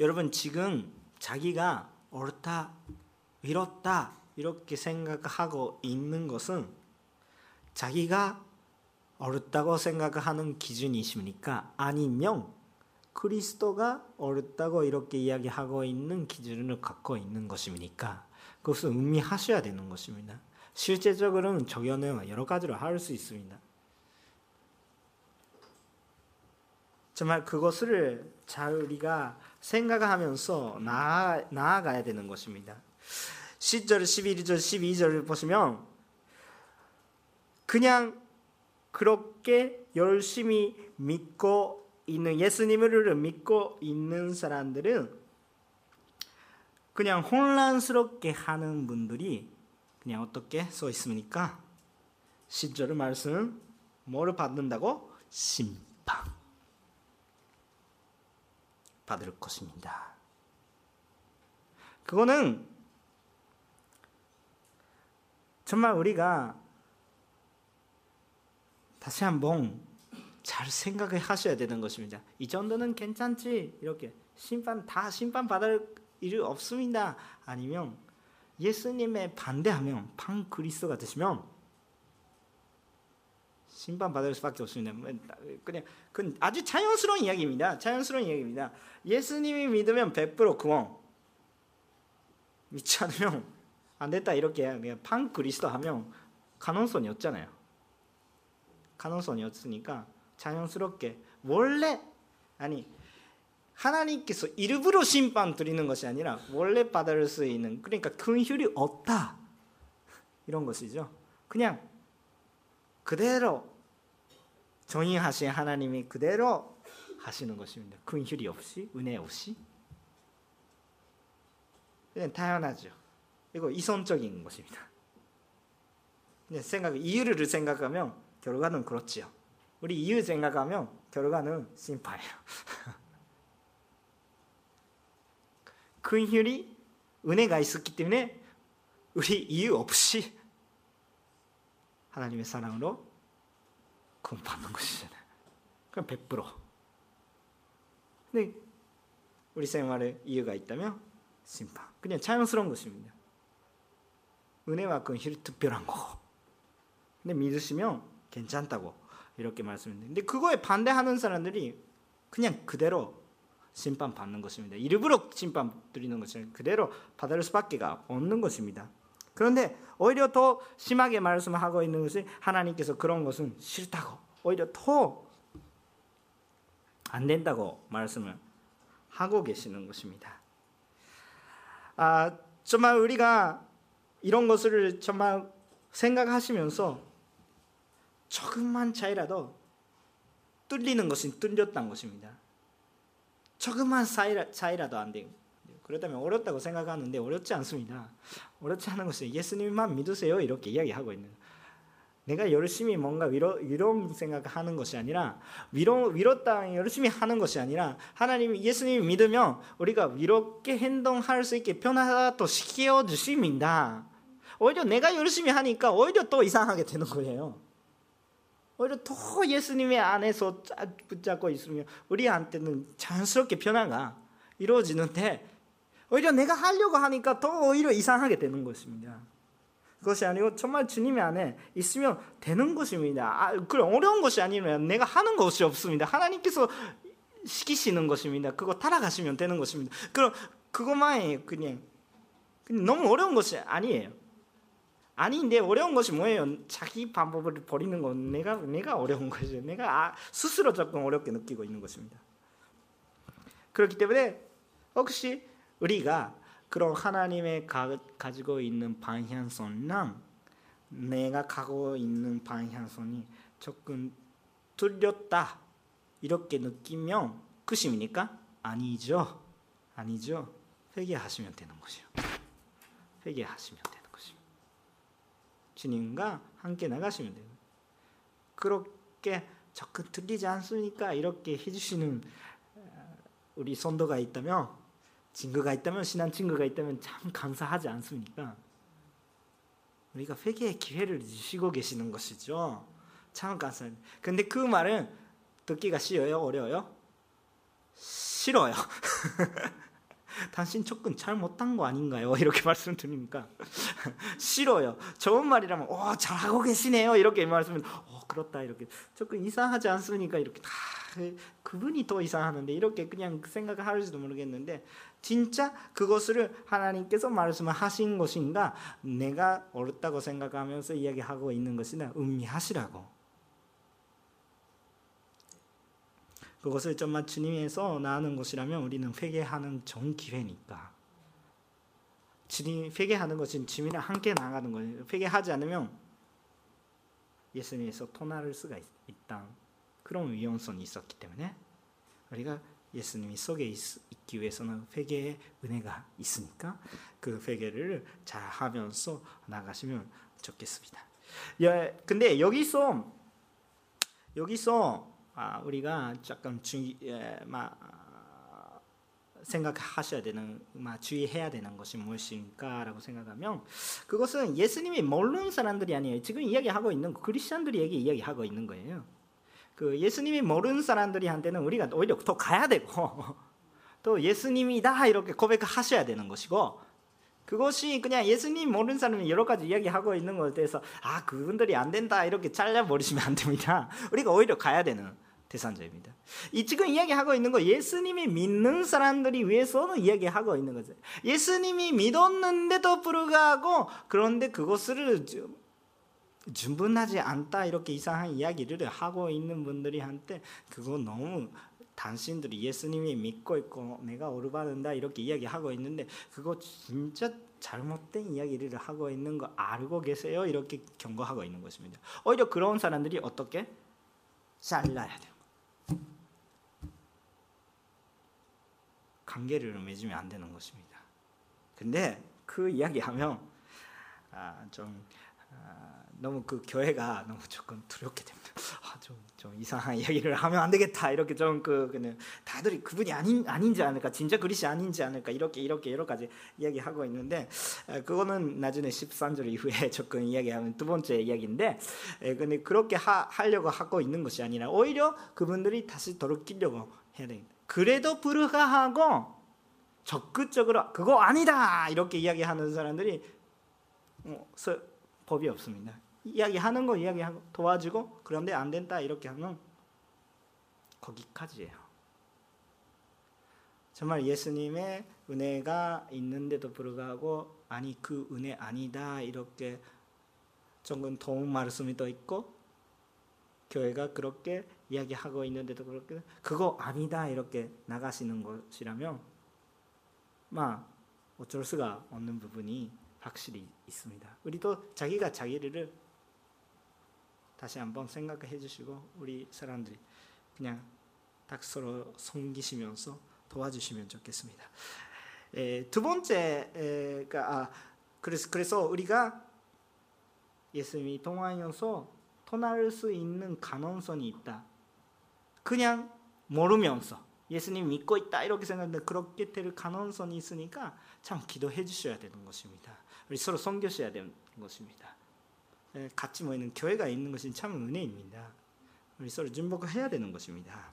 여러분 지금 자기가 옳다, 이렇다 이렇게 생각하고 있는 것은 자기가 옳다고 생각하는 기준이십니까? 아니면 그리스도가 옳다고 이렇게 이야기하고 있는 기준을 갖고 있는 것입니까? 그것을 의미하셔야 되는 것입니다. 실제적으로는 적용은 여러 가지로 할 수 있습니다. 정말 그것을 잘 우리가 생각하면서 나아, 나아가야 되는 것입니다. 10절, 11절, 12절을 보시면 그냥 그렇게 열심히 믿고 있는 예수님을 믿고 있는 사람들은 그냥 혼란스럽게 하는 분들이 그냥 어떻게 써 있습니까? 10절 말씀 뭐를 받는다고? 심판 받을 것입니다. 그거는 정말 우리가 다시 한번 잘 생각을 하셔야 되는 것입니다. 이 정도는 괜찮지 이렇게 심판 다 심판 받을 일 없습니다. 아니면 예수님의 반대하면 판 그리스도가 되시면 심판 받을 수밖에 없습니다. 뭐, 그냥 그 아주 자연스러운 이야기입니다. 자연스러운 이야기입니다. 예수님이 믿으면 100% 구원. 믿지 않으면 안 됐다 이렇게 그냥 판 그리스도 하면 가능성이 없잖아요. 가능성이 없으니까 자연스럽게 원래 아니 하나님께서 일부러 심판 드리는 것이 아니라 원래 받을 수 있는 그러니까 근휼이 없다 이런 것이죠. 그냥 그대로 정의하신 하나님이 그대로 하시는 것입니다. 근휼이 없이 은혜 없이 그냥 당연하죠. 이거 이성적인 것입니다. 그냥 생각 이유를 생각하면 결과는 그렇지요. 우리 이유 생각하면 결과는 심판이에요. <laughs> 근휼이 은혜가 있었기 때문에 우리 이유 없이 하나님의 사랑으로 구원받는 것이잖아요. 그럼 100%. 근데 우리 생활에 이유가 있다면 심판. 그냥 자연스러운 것입니다. 은혜와 그 특별한 거고. 근데 믿으시면 괜찮다고 이렇게 말씀했는데 그거에 반대하는 사람들이 그냥 그대로 심판 받는 것입니다. 일부러 심판 드리는 것은 그대로 받을 수밖에 없는 것입니다. 그런데 오히려 더 심하게 말씀하고 있는 것이 하나님께서 그런 것은 싫다고 오히려 더 안 된다고 말씀을 하고 계시는 것입니다. 아, 정말 우리가 이런 것을 정말 생각하시면서 조금만 차이라도 뚫리는 것은 뚫렸다는 것입니다. 조금만 차이라도 안 돼요. 그렇다면 어렵다고 생각하는데 어렵지 않습니다. 어렵지 않은 것은 예수님만 믿으세요 이렇게 이야기하고 있는 내가 열심히 뭔가 위로 위로 생각하는 것이 아니라 위로 위로다 열심히 하는 것이 아니라 하나님 예수님 믿으면 우리가 위롭게 행동할 수 있게 변화도 시켜 주십니다. 오히려 내가 열심히 하니까 오히려 또 이상하게 되는 거예요. 오히려 더 예수님의 안에서 붙잡고 있으면 우리한테는 자연스럽게 변화가 이루어지는데 오히려 내가 하려고 하니까 더 오히려 이상하게 되는 것입니다. 그것이 아니고 정말 주님의 안에 있으면 되는 것입니다. 아, 그 어려운 것이 아니면 내가 하는 것이 없습니다. 하나님께서 시키시는 것입니다. 그거 따라가시면 되는 것입니다. 그럼 그것만 그냥, 그냥 너무 어려운 것이 아니에요. 아닌데 어려운 것이 뭐예요? 자기 방법을 버리는 건 내가 내가 어려운 거죠. 내가 아, 스스로 조금 어렵게 느끼고 있는 것입니다. 그렇기 때문에 혹시 우리가 그런 하나님의 가, 가지고 있는 방향성랑 내가 가고 있는 방향성이 조금 틀렸다 이렇게 느끼면 끝입니까? 아니죠. 아니죠. 회개하시면 되는 것이요. 회개하시면 것입니다. 주님과 함께 나가시면 돼요. 그렇게 조금 틀리지 않습니까? 이렇게 해주시는 우리 선도가 있다면 친구가 있다면 신한 친구가 있다면 참 감사하지 않습니까? 우리가 회개의 기회를 주시고 계시는 것이죠. 참 감사합니다. 근데 그 말은 듣기가 쉬워요? 어려워요? 싫어요. <laughs> <laughs> 당신 조금 잘못한 거 아닌가요? <laughs> 이렇게 말씀드립니까? <laughs> 싫어요. 좋은 말이라면 오 잘하고 계시네요. 이렇게 말씀은 오 그렇다 이렇게 조금 이상하지 않습니까? 이렇게 다 그분이 더 이상하는데 이렇게 그냥 생각을 할지도 모르겠는데 진짜 그것을 하나님께서 말씀을 하신 것인가 내가 옳다고 생각하면서 이야기하고 있는 것이나 음미하시라고 그것을 정말 주님에서 나는 것이라면 우리는 회개하는 좋은 기회니까. 주님 회개하는 것은 주님이랑 함께 나가는 거예요. 회개하지 않으면 예수님에서 토나를 수가 있 다. 그런 위험성이 있었기 때문에 우리가 예수님이 속에 있, 기 위해서는 회개의 은혜가 있으니까 그 회개를 잘 하면서 나가시면 좋겠습니다. 예, 근데 여기서 여기서 아, 우리가 조금 주 예, 막 생각하셔야 되는, 막 주의해야 되는 것이 무엇인가라고 생각하면 그것은 예수님이 모르는 사람들이 아니에요. 지금 이야기하고 있는 그리스도인들이 이야기하고 있는 거예요. 그 예수님이 모르는 사람들이한테는 우리가 오히려 더 가야 되고 <laughs> 또 예수님이다 이렇게 고백하셔야 되는 것이고 그것이 그냥 예수님 모르는 사람이 여러 가지 이야기하고 있는 것에 대해서 아 그분들이 안 된다 이렇게 잘라버리시면 안 됩니다. <laughs> 우리가 오히려 가야 되는 대상자입니다. 이 지금 이야기하고 있는 거 예수님이 믿는 사람들이 위해서는 이야기하고 있는 거죠. 예수님이 믿었는데도 불구하고 그런데 그것을 충분하지 않다 이렇게 이상한 이야기를 하고 있는 분들이 한테 그거 너무 당신들이 예수님이 믿고 있고 내가 오르바른다 이렇게 이야기하고 있는데 그거 진짜 잘못된 이야기를 하고 있는 거 알고 계세요? 이렇게 경고하고 있는 것입니다. 오히려 그런 사람들이 어떻게 잘라야 돼요. 관계를 맺으면 안 되는 것입니다. 근데 그 이야기하면 아, 좀 아, 너무 그 교회가 너무 조금 두렵게 됩니다. 아, 좀, 좀 이상한 <laughs> 이야기를 하면 안 되겠다 이렇게 좀그 그냥 다들 그분이 아닌 아닌지 않을까 진짜 그리스 아닌지 않을까 이렇게 이렇게 여러 가지 이야기하고 있는데 그거는 나중에 13절 이후에 <laughs> 조금 이야기하면 두 번째 이야기인데 근데 그렇게 하, 하려고 하고 있는 것이 아니라 오히려 그분들이 다시 돌이키려고 해야 됩니다. 그래도 불가하고 적극적으로 그거 아니다 이렇게 이야기하는 사람들이 어, 법이 없습니다. 이야기하는 거 이야기하고 도와주고 그런데 안 된다 이렇게 하면 거기까지예요. 정말 예수님의 은혜가 있는데도 불구하고 아니 그 은혜 아니다 이렇게 조금 도움 말씀이 또 있고 교회가 그렇게 이야기하고 있는데도 그렇게 그거 아니다 이렇게 나가시는 것이라면 막 어쩔 수가 없는 부분이 확실히 있습니다. 우리도 자기가 자기를 다시 한번 생각해 주시고 우리 사람들이 그냥 딱 서로 섬기시면서 도와주시면 좋겠습니다. 에, 두 번째가 아, 그래서 그래서 우리가 예수님이 통하면서 통할 수 있는 가능성이 있다. 그냥 모르면서 예수님 믿고 있다 이렇게 생각하는데 그렇게 될 가능성이 있으니까 참 기도해 주셔야 되는 것입니다. 우리 서로 섬겨셔야 되는 것입니다. 예, 같이 모이는 교회가 있는 것이 참 은혜입니다. 우리 서로 준복해야 되는 것입니다.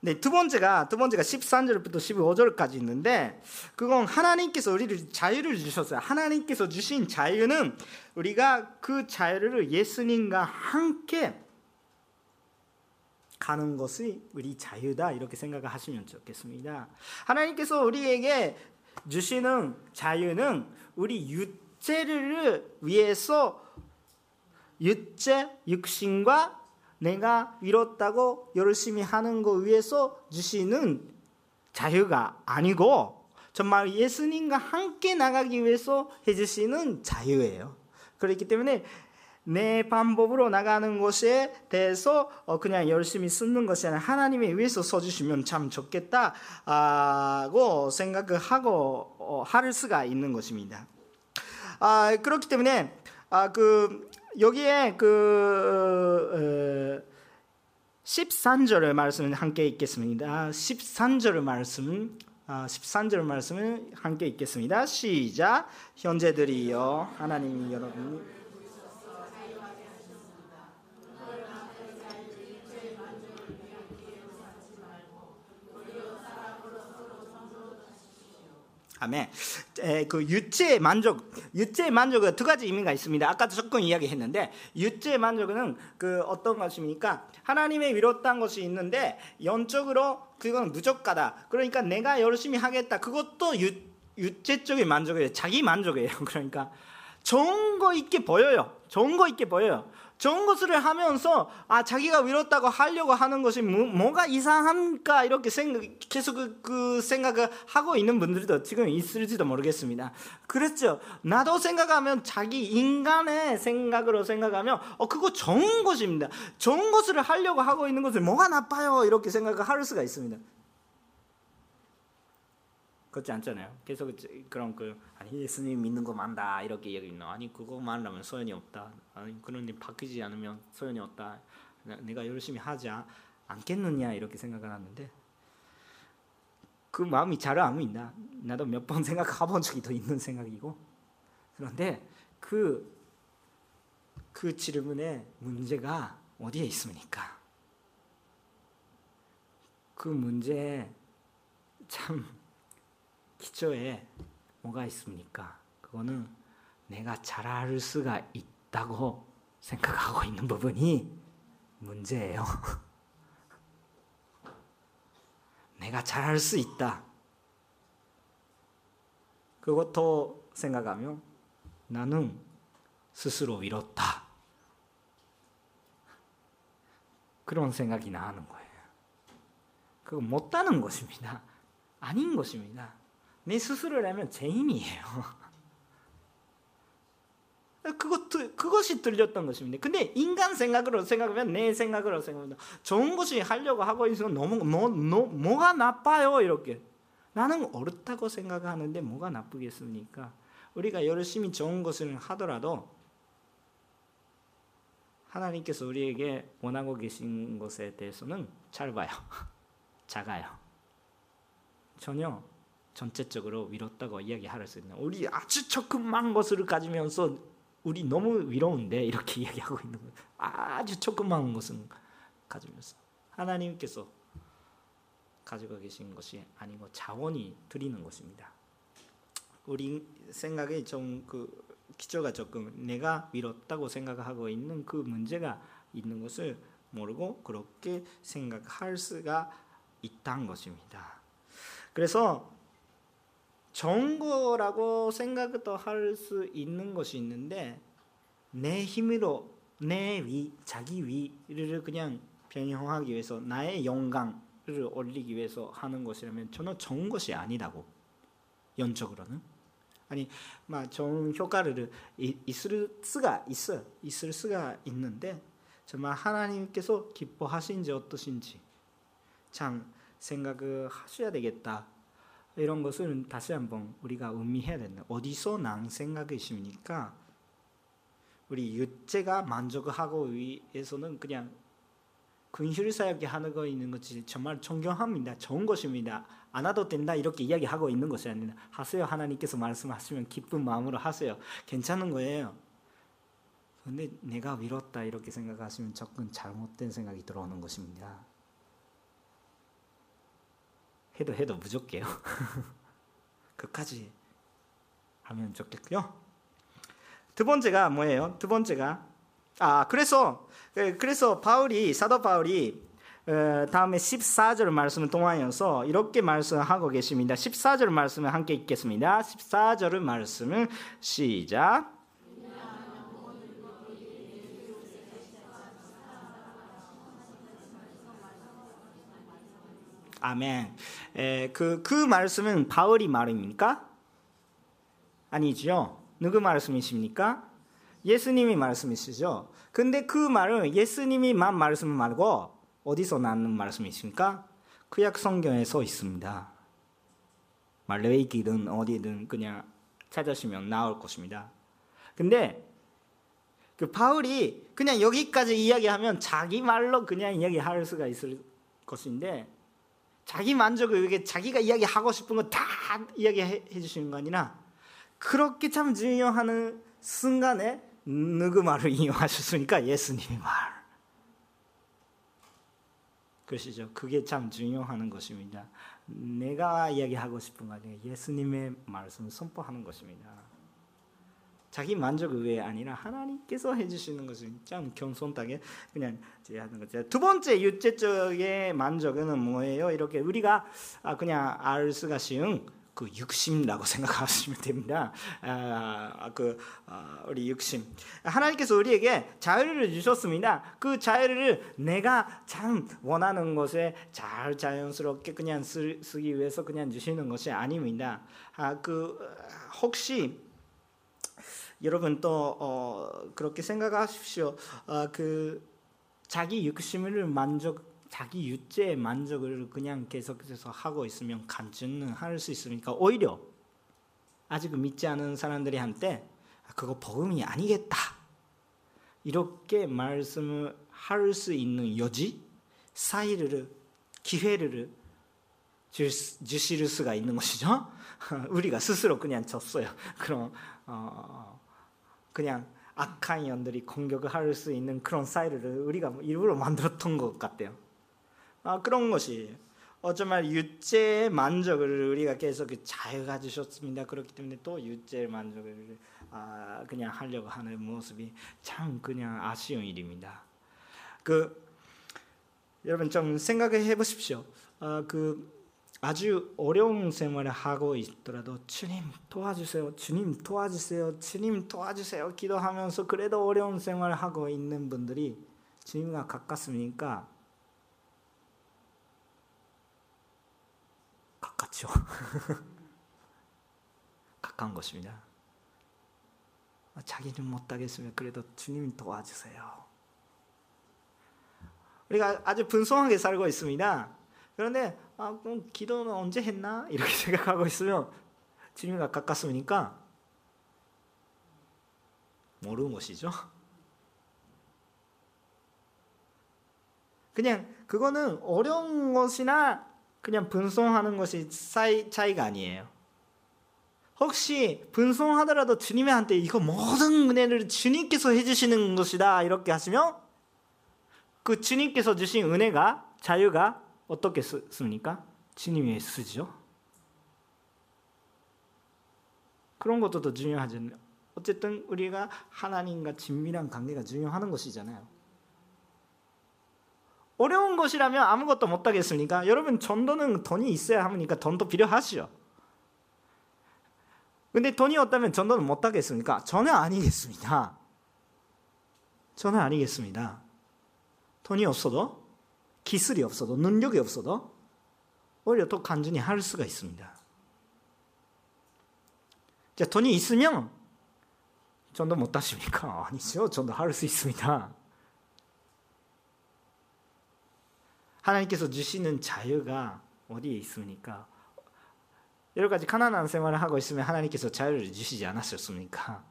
네, 두 번째가 두 번째가 13절부터 15절까지 있는데 그건 하나님께서 우리를 자유를 주셨어요. 하나님께서 주신 자유는 우리가 그 자유를 예수님과 함께 가는 것이 우리 자유다 이렇게 생각을 하시면 좋겠습니다. 하나님께서 우리에게 주시는 자유는 우리 육체를 위해서 육체 육신과 내가 이뤘다고 열심히 하는 거 위해서 주시는 자유가 아니고 정말 예수님과 함께 나가기 위해서 해주시는 자유예요. 그렇기 때문에 내 방법으로 나가는 것에 대해서 어, 그냥 열심히 쓰는 것이 아니라 하나님의 위해서 써주시면 참 좋겠다고 생각을 하고 어, 할 수가 있는 것입니다. 아, 그렇기 때문에 아, 그 여기에 그 어, 13절의 말씀을 함께 읽겠습니다. 13절의 말씀 13절 아, 말씀을 함께 읽겠습니다. 시작. 현재들이여 하나님이 여러분 아멘. 그 유체 만족, 유체 만족은 두 가지 의미가 있습니다. 아까도 조금 이야기했는데 유체 만족은 그 어떤 것입니까? 하나님의 위로한 것이 있는데 영적으로 그건 무조가다. 그러니까 내가 열심히 하겠다. 그것도 유, 유체적인 만족이에요. 자기 만족이에요. <laughs> 그러니까 좋은 거 있게 보여요. 좋은 거 있게 보여요. 좋은 것을 하면서 아 자기가 위롭다고 하려고 하는 것이 뭐, 가 이상한가 이렇게 생각 계속 그, 그, 생각을 하고 있는 분들도 지금 있을지도 모르겠습니다. 그렇죠. 나도 생각하면 자기 인간의 생각으로 생각하면 어 그거 좋은 것입니다. 좋은 것을 하려고 하고 있는 것을 뭐가 나빠요 이렇게 생각을 할 수가 있습니다. 그렇지 않잖아요. 계속 그런 그 아니 예수님 믿는 거 만다 이렇게 얘기는 아니 그거만 하면 소용이 없다. 아니 그런데 바뀌지 않으면 소용이 없다. 내가 열심히 하지 않겠느냐 이렇게 생각을 하는데 그 마음이 잘 압니다. 나도 몇 번 <laughs> 생각해본 적이 더 있는 생각이고 그런데 그그 그 질문의 문제가 어디에 있습니까? 그 문제 참 기초에 뭐가 있습니까? 그거는 내가 잘할 수가 있다고 생각하고 있는 부분이 문제예요. <laughs> 내가 잘할 수 있다. 그것도 생각하면 나는 스스로 잃었다. 그런 생각이 나는 거예요. 그거 못하는 것입니다. 아닌 것입니다. 내 스스로를 하면 죄인이에요. <laughs> 그것 그것이 들렸던 것입니다. 근데 인간 생각으로 생각하면 내 생각으로 생각하면 좋은 것이 하려고 하고 있으면 너무 뭐, 뭐 뭐가 나빠요 이렇게 나는 옳다고 생각하는데 뭐가 나쁘겠습니까? 우리가 열심히 좋은 것을 하더라도 하나님께서 우리에게 원하고 계신 것에 대해서는 짧아요. <laughs> 작아요. 전혀 전체적으로 위롭다고 이야기할 수 있는 우리 아주 조금만 것을 가지면서 우리 너무 위로운데 이렇게 <laughs> 이야기하고 있는 거예요. 아주 조금만 것은 가지면서 하나님께서 가지고 계신 것이 아니고 자원이 드리는 것입니다. 우리 생각에 좀 그 기초가 조금 내가 미뤘다고 생각하고 있는 그 문제가 있는 것을 모르고 그렇게 생각할 수가 있다는 것입니다. 그래서 좋은 거라고 생각도 할 수 있는 것이 있는데 내 힘으로 내 위, 자기 위를 그냥 변형하기 위해서 나의 영광을 올리기 위해서 하는 것이라면 저는 좋은 것이 아니라고. 연적으로는. 아니 막 좋은 효과를 있을 수가 있어 있을 수가 있는데 정말 하나님께서 기뻐하신지 어떠신지 참 생각을 하셔야 되겠다 이런 것을 다시 한번 우리가 의미해야 된다. 어디서 난 생각이십니까? 우리 육체가 만족하고 위해서는 그냥 근실사역이 하는 거 있는 것이 정말 존경합니다. 좋은 것입니다. 안 해도 된다. 이렇게 이야기하고 있는 것이 아니라 하세요. 하나님께서 말씀하시면 기쁜 마음으로 하세요. 괜찮은 거예요. 근데 내가 위롭다 이렇게 생각하시면 조금 잘못된 생각이 들어오는 것입니다 해도 해도 부족해요 <laughs> 끝까지 하면 좋겠고요 두 번째가 뭐예요? 두 번째가 아 그래서 그래서 바울이 사도 바울이 다음에 14절 말씀을 통하여서 이렇게 말씀하고 계십니다. 14절 말씀을 함께 읽겠습니다. 14절 말씀을 시작. 아멘. 에, 그, 그 말씀은 바울이 말입니까? 아니죠. 누구 말씀이십니까? 예수님이 말씀이시죠. 근데 그 말은 예수님이만 말씀 말고 어디서 나는 말씀이십니까? 구약 성경에 서 있습니다. 레이기든 어디든 그냥 찾으시면 나올 것입니다. 근데 그 바울이 그냥 여기까지 이야기하면 자기 말로 그냥 이야기할 수가 있을 것인데 자기 만족을 위해 자기가 이야기하고 싶은 거 다 이야기해 주시는 거 아니라 그렇게 참 중요한 순간에 누구 말을 인용하셨습니까? 예수님의 말. 그것이죠. 그게 참 중요한 것입니다. 내가 이야기하고 싶은 거 아니에요. 예수님의 말씀을 선포하는 것입니다. 자기 만족을 위해 아니라 하나님께서 해주시는 것은 참 겸손하게 그냥 하는 거죠. 두 번째 육체적의 만족은 뭐예요? 이렇게 우리가 그냥 알 수가 쉬운 그 육심이라고 <laughs> 생각하시면 됩니다. 아, 그 아, 우리 육심. 하나님께서 우리에게 자유를 주셨습니다. 그 자유를 내가 참 원하는 것에 잘 자연스럽게 그냥 쓰, 기 위해서 그냥 주시는 것이 아닙니다. 아, 그 혹시 여러분 또 어, 그렇게 생각하십시오. 아, 그 자기 육심을 만족 자기 육체의 만족을 그냥 계속해서 하고 있으면 간증은 할 수 있으니까 오히려 아직 믿지 않은 사람들이 한테 아, 그거 복음이 아니겠다 이렇게 말씀을 할 수 있는 여지 사이를 기회를 주실 수가 있는 것이죠. <laughs> 우리가 스스로 그냥 졌어요. <laughs> 그럼 어, 그냥 악한 연들이 공격을 할 수 있는 그런 사이를 우리가 일부러 만들었던 것 같아요. 아, 그런 것이 어쩌면 유죄의 만족을 우리가 계속 자유가 주셨습니다. 그렇기 때문에 또 유죄의 만족을 아, 그냥 하려고 하는 모습이 참 그냥 아쉬운 일입니다. 그 여러분 좀 생각해 보십시오. 아, 그 아주 어려운 생활을 하고 있더라도 주님 도와주세요. 주님 도와주세요. 주님 도와주세요. 기도하면서 그래도 어려운 생활을 하고 있는 분들이 주님과 가깝습니까? 가깝죠. <laughs> 가까운 것입니다. 자기는 못하겠으면 그래도 주님 도와주세요. 우리가 아주 분성하게 살고 있습니다. 그런데 아, 그럼 기도는 언제 했나 이렇게 <laughs> 생각하고 있으면 주님과 가깝습니까? 모르는 것이죠. 그냥 그거는 어려운 것이나 그냥 분송하는 것이 차이, 차이가 아니에요. 혹시 분송하더라도 주님한테 이거 모든 은혜를 주님께서 해주시는 것이다 이렇게 하시면 그 주님께서 주신 은혜가 자유가 어떻게 씁니까? 주님이 쓰죠. 그런 것도 더 중요하죠. 어쨌든 우리가 하나님과 친밀한 관계가 중요하는 것이잖아요. 어려운 것이라면 아무것도 못하겠습니까? 여러분 전도는 돈이 있어야 하니까 돈도 필요하시죠. 근데 돈이 없다면 전도는 못하겠습니까? 저는 아니겠습니다. 저는 아니겠습니다. 돈이 없어도 기술이 없어도 능력이 없어도 오히려 더 간절히 할 수가 있습니다. 자, 돈이 있으면 전도 못 하십니까? <laughs> 아니죠. 전도 할 수 있습니다. 하나님께서 주시는 자유가 어디에 있습니까? 여러 가지 가난한 생활을 하고 있으면 하나님께서 자유를 주시지 않았었습니까?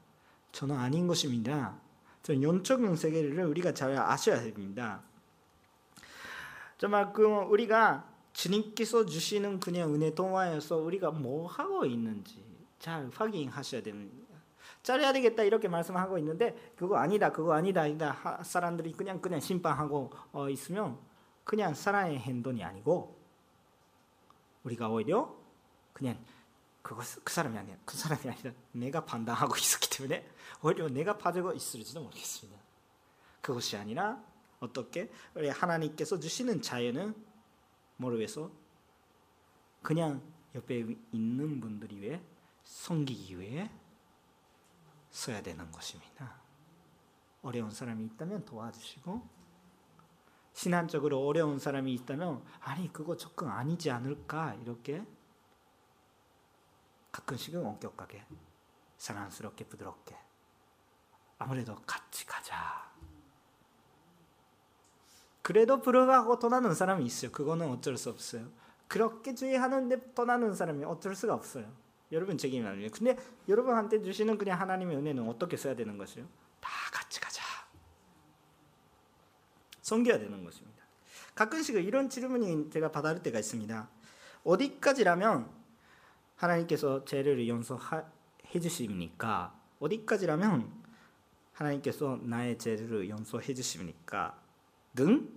저는 아닌 것입니다. 저는 영적인 세계를 우리가 잘 아셔야 됩니다. 정말 그 우리가 주님께서 주시는 그냥 은혜 동화에서 우리가 뭐 하고 있는지 잘 확인하셔야 됩니다. 잘해야 되겠다 이렇게 말씀하고 있는데 그거 아니다 그거 아니다 아니다 사람들이 그냥 그냥 심판하고 어, 있으면 그냥 사랑의 행동이 아니고 우리가 오히려 그냥 그것 그 사람이 아니야 그 사람이 아니라 내가 판단하고 <laughs> 있었기 때문에 오히려 내가 빠지고 있을지도 모르겠습니다. 그것이 아니라 어떻게 우리 하나님께서 주시는 자유는 뭐를 위해서 그냥 옆에 있는 분들이 위해 섬기기 위해 써야 되는 것입니다. 어려운 사람이 있다면 도와주시고 신앙적으로 어려운 사람이 있다면 아니 그거 접근 아니지 않을까 이렇게 가끔씩은 엄격하게 사랑스럽게 부드럽게 아무래도 같이 가자. 그래도 불어가고 떠나는 사람이 있어요. 그거는 어쩔 수 없어요. 그렇게 주의하는데 떠나는 사람이 어쩔 수가 없어요. 여러분 책임이 아니에요. 근데 여러분한테 주시는 그냥 하나님의 은혜는 어떻게 써야 되는 것이요? 다 같이 가자. 섬겨야 되는 것입니다. 가끔씩 이런 질문이 제가 받을 때가 있습니다. 어디까지라면 하나님께서 죄를 용서해 주십니까? 어디까지라면 하나님께서 나의 죄를 용서해 주십니까? 등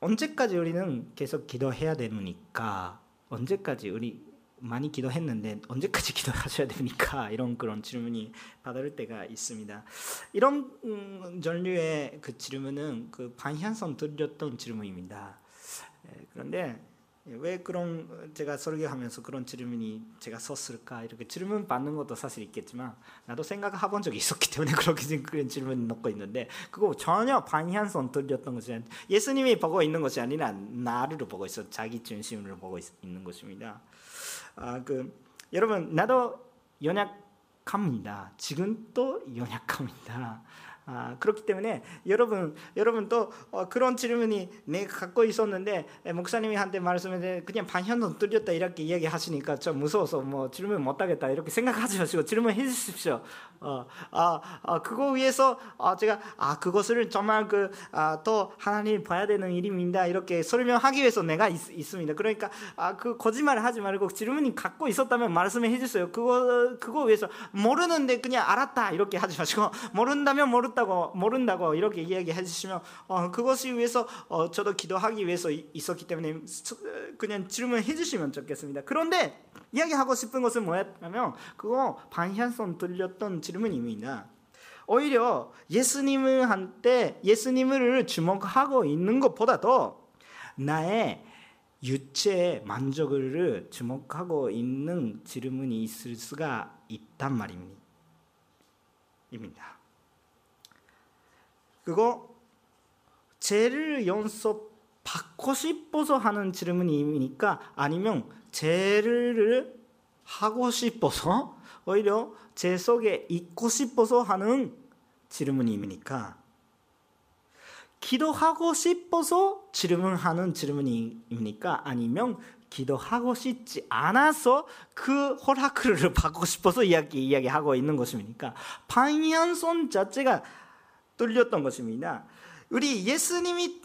언제까지 우리는 계속 기도해야 되니까 언제까지 우리 많이 기도했는데 언제까지 <laughs> 기도하셔야 됩니까? 이런 그런 질문이 받을 때가 있습니다. 이런 음, 전류의 그 질문은 그 반향성 드렸던 질문입니다. 예, 그런데 왜 그런 제가 설교하면서 그런 질문이 제가 썼을까 이렇게 질문 받는 것도 사실 있겠지만 나도 생각해본 적이 있었기 때문에 <laughs> 그렇게 그런 질문 넣고 있는데 그거 전혀 반향성 들렸던 것이 아니라 예수님이 보고 있는 것이 아니라 나를 보고 있어 자기 중심으로 보고 있, 는 것입니다. 아, 그 여러분 나도 연약합니다. 지금 또 연약합니다. 아, 그렇기 때문에 여러분 여러분 또 어, 그런 질문이 내가 갖고 있었는데 목사님이 한테 말씀에 그냥 반현도 뚫렸다 이렇게 이야기하시니까 좀 무서워서 뭐 질문 못 하겠다 이렇게 생각하지 마시고 질문해 주십시오. 어, 아, 아 그거 위해서 아, 제가 아 그것을 정말 그또 아, 하나님 봐야 되는 일입니다 이렇게 설명하기 위해서 내가 있, 습니다 그러니까 아, 그 거짓말을 하지 말고 질문이 갖고 있었다면 말씀해 주세요. 그거 그거 위해서 모르는데 그냥 알았다 이렇게 하지 마시고 모른다면 모르 모른다고 모른다고 이렇게 이야기해 주시면 어, 그것을 위해서 어, 저도 기도하기 위해서 있었기 때문에 그냥 질문해 주시면 좋겠습니다. 그런데 이야기하고 싶은 것은 뭐였냐면 그거 반향성 들렸던 질문입니다. 오히려 예수님한테 예수님을 주목하고 있는 것보다도 나의 유체의 만족을 주목하고 있는 질문이 있을 수가 있단 말입니다. 그거 죄를 연습 받고 싶어서 하는 질문이니까 아니면 죄를 하고 싶어서 오히려 죄 속에 있고 싶어서 하는 질문입니까? 기도하고 싶어서 질문하는 질문입니까? 아니면 기도하고 싶지 않아서 그 허락을 받고 싶어서 이야기, 이야기하고 있는 것입니까? 방향성 자체가 뚫렸던 것입니다. 우리 예수님이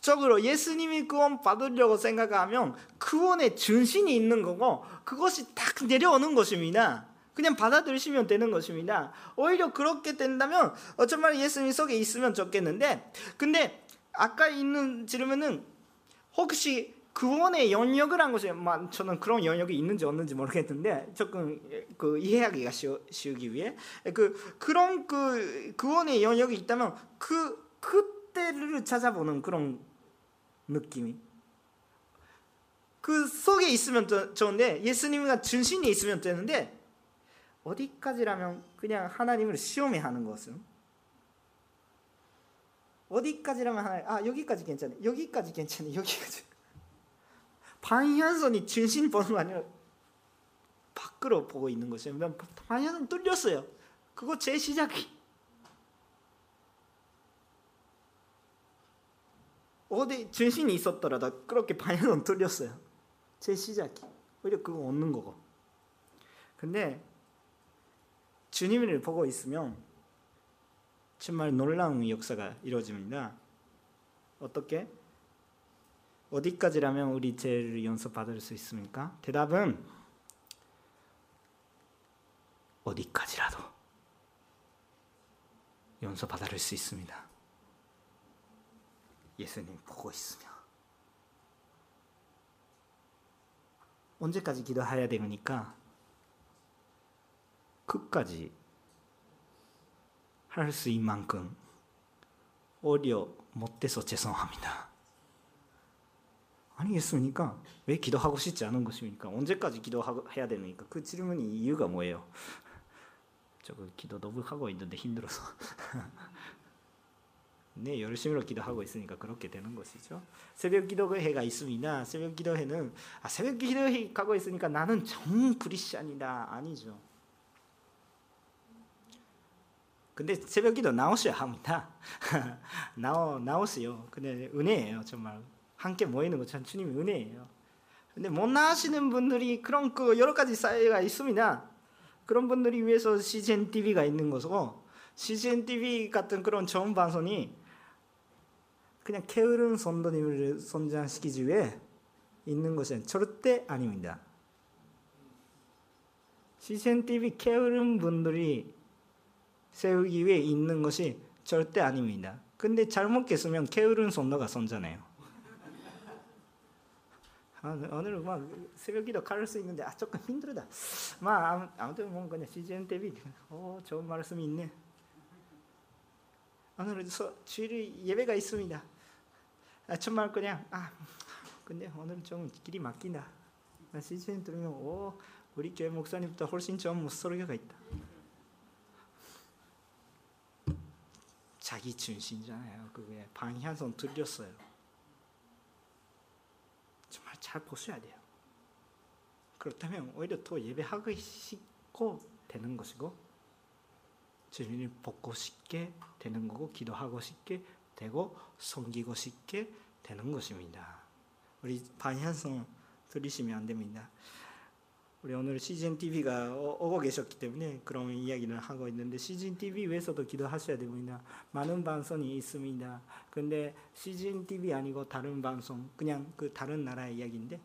적으로 예수님이 구원 받으려고 생각하면 구원의 중심이 있는 거고 그것이 딱 내려오는 것입니다. 그냥 받아들이시면 되는 것입니다. 오히려 그렇게 된다면 정말 예수님 속에 있으면 좋겠는데 근데 아까 있는 질문은 혹시 구원의 영역을 한 것이 저는 그런 영역이 있는지 없는지 모르겠는데 조금 그 이해하기가 쉬우기 위해. 그 그런 그 구원의 영역이 있다면 그 그때를 찾아보는 그런 느낌이. 그 속에 있으면 좋은데 예수님과 중심이 있으면 되는데 어디까지라면 그냥 하나님을 시험해 하는 것은? 어디까지라면 하나님 아 여기까지 괜찮아 여기까지 괜찮아 여기까지 방향선이 중심 보는 거 아니라 밖으로 보고 있는 것이에요. 방향은 뚫렸어요. 그거 제 시작이. 어디 중심이 있었더라도 그렇게 방향은 뚫렸어요. 제 시작이. 오히려 그거 얻는 거고. 근데 주님을 보고 있으면 정말 놀라운 역사가 이루어집니다. 어떻게? 어디까지라면 우리 죄를 용서받을 수 있습니까? 대답은 어디까지라도 용서받을 수 있습니다. 예수님 보고 있으며 언제까지 기도해야 되니까 끝까지 할 수 있는 만큼 어려 못해서 죄송합니다. 아니겠습니까? 왜 기도하고 싶지 않은 것입니까? 언제까지 기도해야 되니까? 그 질문이 이유가 뭐예요? <laughs> 저거 기도 너무 하고 있는데 힘들어서. <laughs> 네, 열심히로 기도하고 있으니까 그렇게 되는 것이죠. 새벽 기도회가 있습니다. 새벽 기도회는 아, 새벽 기도회 가고 있으니까 나는 정 크리스천이다 아니죠. 근데 새벽 기도 나오셔야 합니다. <laughs> 나오 나오세요. 근데 은혜예요, 정말. 함께 모이는 것 참 주님의 은혜예요. 근데 못 나시는 분들이 그런 그 여러 가지 사회가 있습니다. 그런 분들이 위해서 CGN TV가 있는 것이고 CGN TV 같은 그런 좋은 방송이 그냥 게으른 선도님을 선장시키기 위해 있는 것은 절대 아닙니다. CGN TV 게으른 분들이 세우기 위해 있는 것이 절대 아닙니다. 근데 잘못 깼으면 게으른 손도가 손잖아요. 아, 오늘 막 새벽기도 가를 수 있는데 아 조금 힘들다. 막 아무튼 뭐 그냥 시즌 대비 어 좋은 말씀이 있네. 오늘 주일 예배가 있습니다. 아, 정말 그냥 아 근데 오늘 좀 길이 막힌다. 시즌 들으면 오 우리 교회 목사님보다 훨씬 좋은 설교가 있다. 자기 중심이잖아요. 그게 방향성 들렸어요. 잘 보셔야 돼요. 그렇다면 오히려 더 예배하고 싶고 되는 것이고 주님을 보고 싶게 되는 거고 기도하고 싶게 되고 섬기고 싶게 되는 것입니다. 우리 방향성 들으시면 안 됩니다. 우리 오늘 시즌 TV가 오고 계셨기 때문에 그런 이야기를 하고 있는데 시즌 TV 위해서도 기도하셔야 됩니다. 많은 방송이 있습니다. 근데 시즌 TV 아니고 다른 방송, 그냥 그 다른 나라의 이야기인데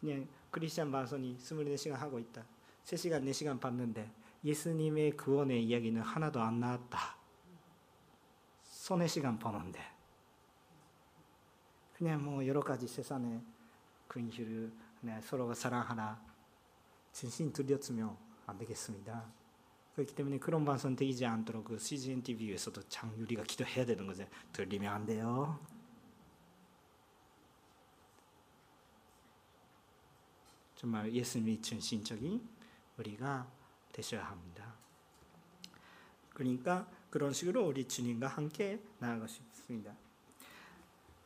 그냥 크리스천 방송이 24시간 하고 있다. 3시간, 4시간 봤는데 예수님의 구원의 이야기는 하나도 안 나왔다. 손해 시간 보는데 그냥 뭐 여러 가지 세상에 근실을 서로가 사랑하라 진심 들렸으면 안 되겠습니다. 그렇기 때문에 그런 방송 되지 않도록 그 CGN TV에서도 장유리가 기도해야 되는 거죠. 들리면 안 돼요. 정말 예수님이 중심적인 우리가 되셔야 합니다. 그러니까 그런 식으로 우리 주님과 함께 나아가고 싶습니다.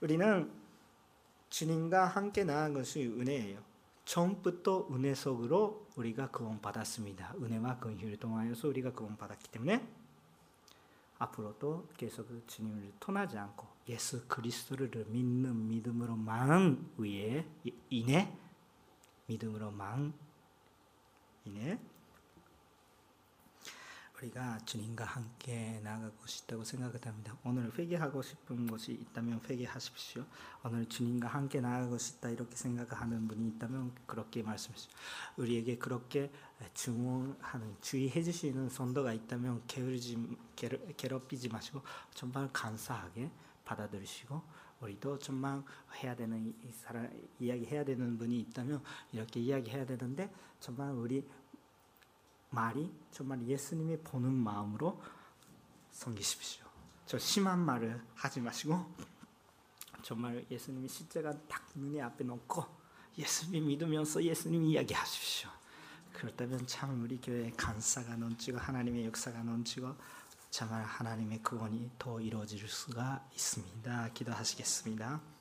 우리는 주님과 함께 나아간 것이 은혜예요. 처음부터 은혜 속으로 우리가 구원 받았습니다. 은혜와 근휼을 통하여서 우리가 구원 받았기 때문에 앞으로도 계속 주님을 떠나지 않고 예수 그리스도를 믿는 믿음으로만 위에 인해 믿음으로만 인해 우리가 주님과 함께 나가고 싶다고 생각합니다. 오늘 회개하고 싶은 것이 있다면 회개하십시오. 오늘 주님과 함께 나가고 싶다 이렇게 생각하는 분이 있다면 그렇게 말씀하십시오. 우리에게 그렇게 주문하는 주의해 주시는 선도가 있다면 게으르지 괴롭히지 마시고 정말 감사하게 받아들이시고 우리도 정말 해야 되는 사람 이야기 해야 되는 분이 있다면 이렇게 이야기해야 되는데 정말 우리 말이 정말 예수님이 보는 마음으로 섬기십시오. 저 심한 말을 하지 마시고 정말 예수님이 십자가 딱 눈에 앞에 놓고 예수님 믿으면서 예수님 이야기하십시오. 그렇다면 참 우리 교회 간사가 넘치고 하나님의 역사가 넘치고 정말 하나님의 구원이 더 이루어질 수가 있습니다. 기도하시겠습니다.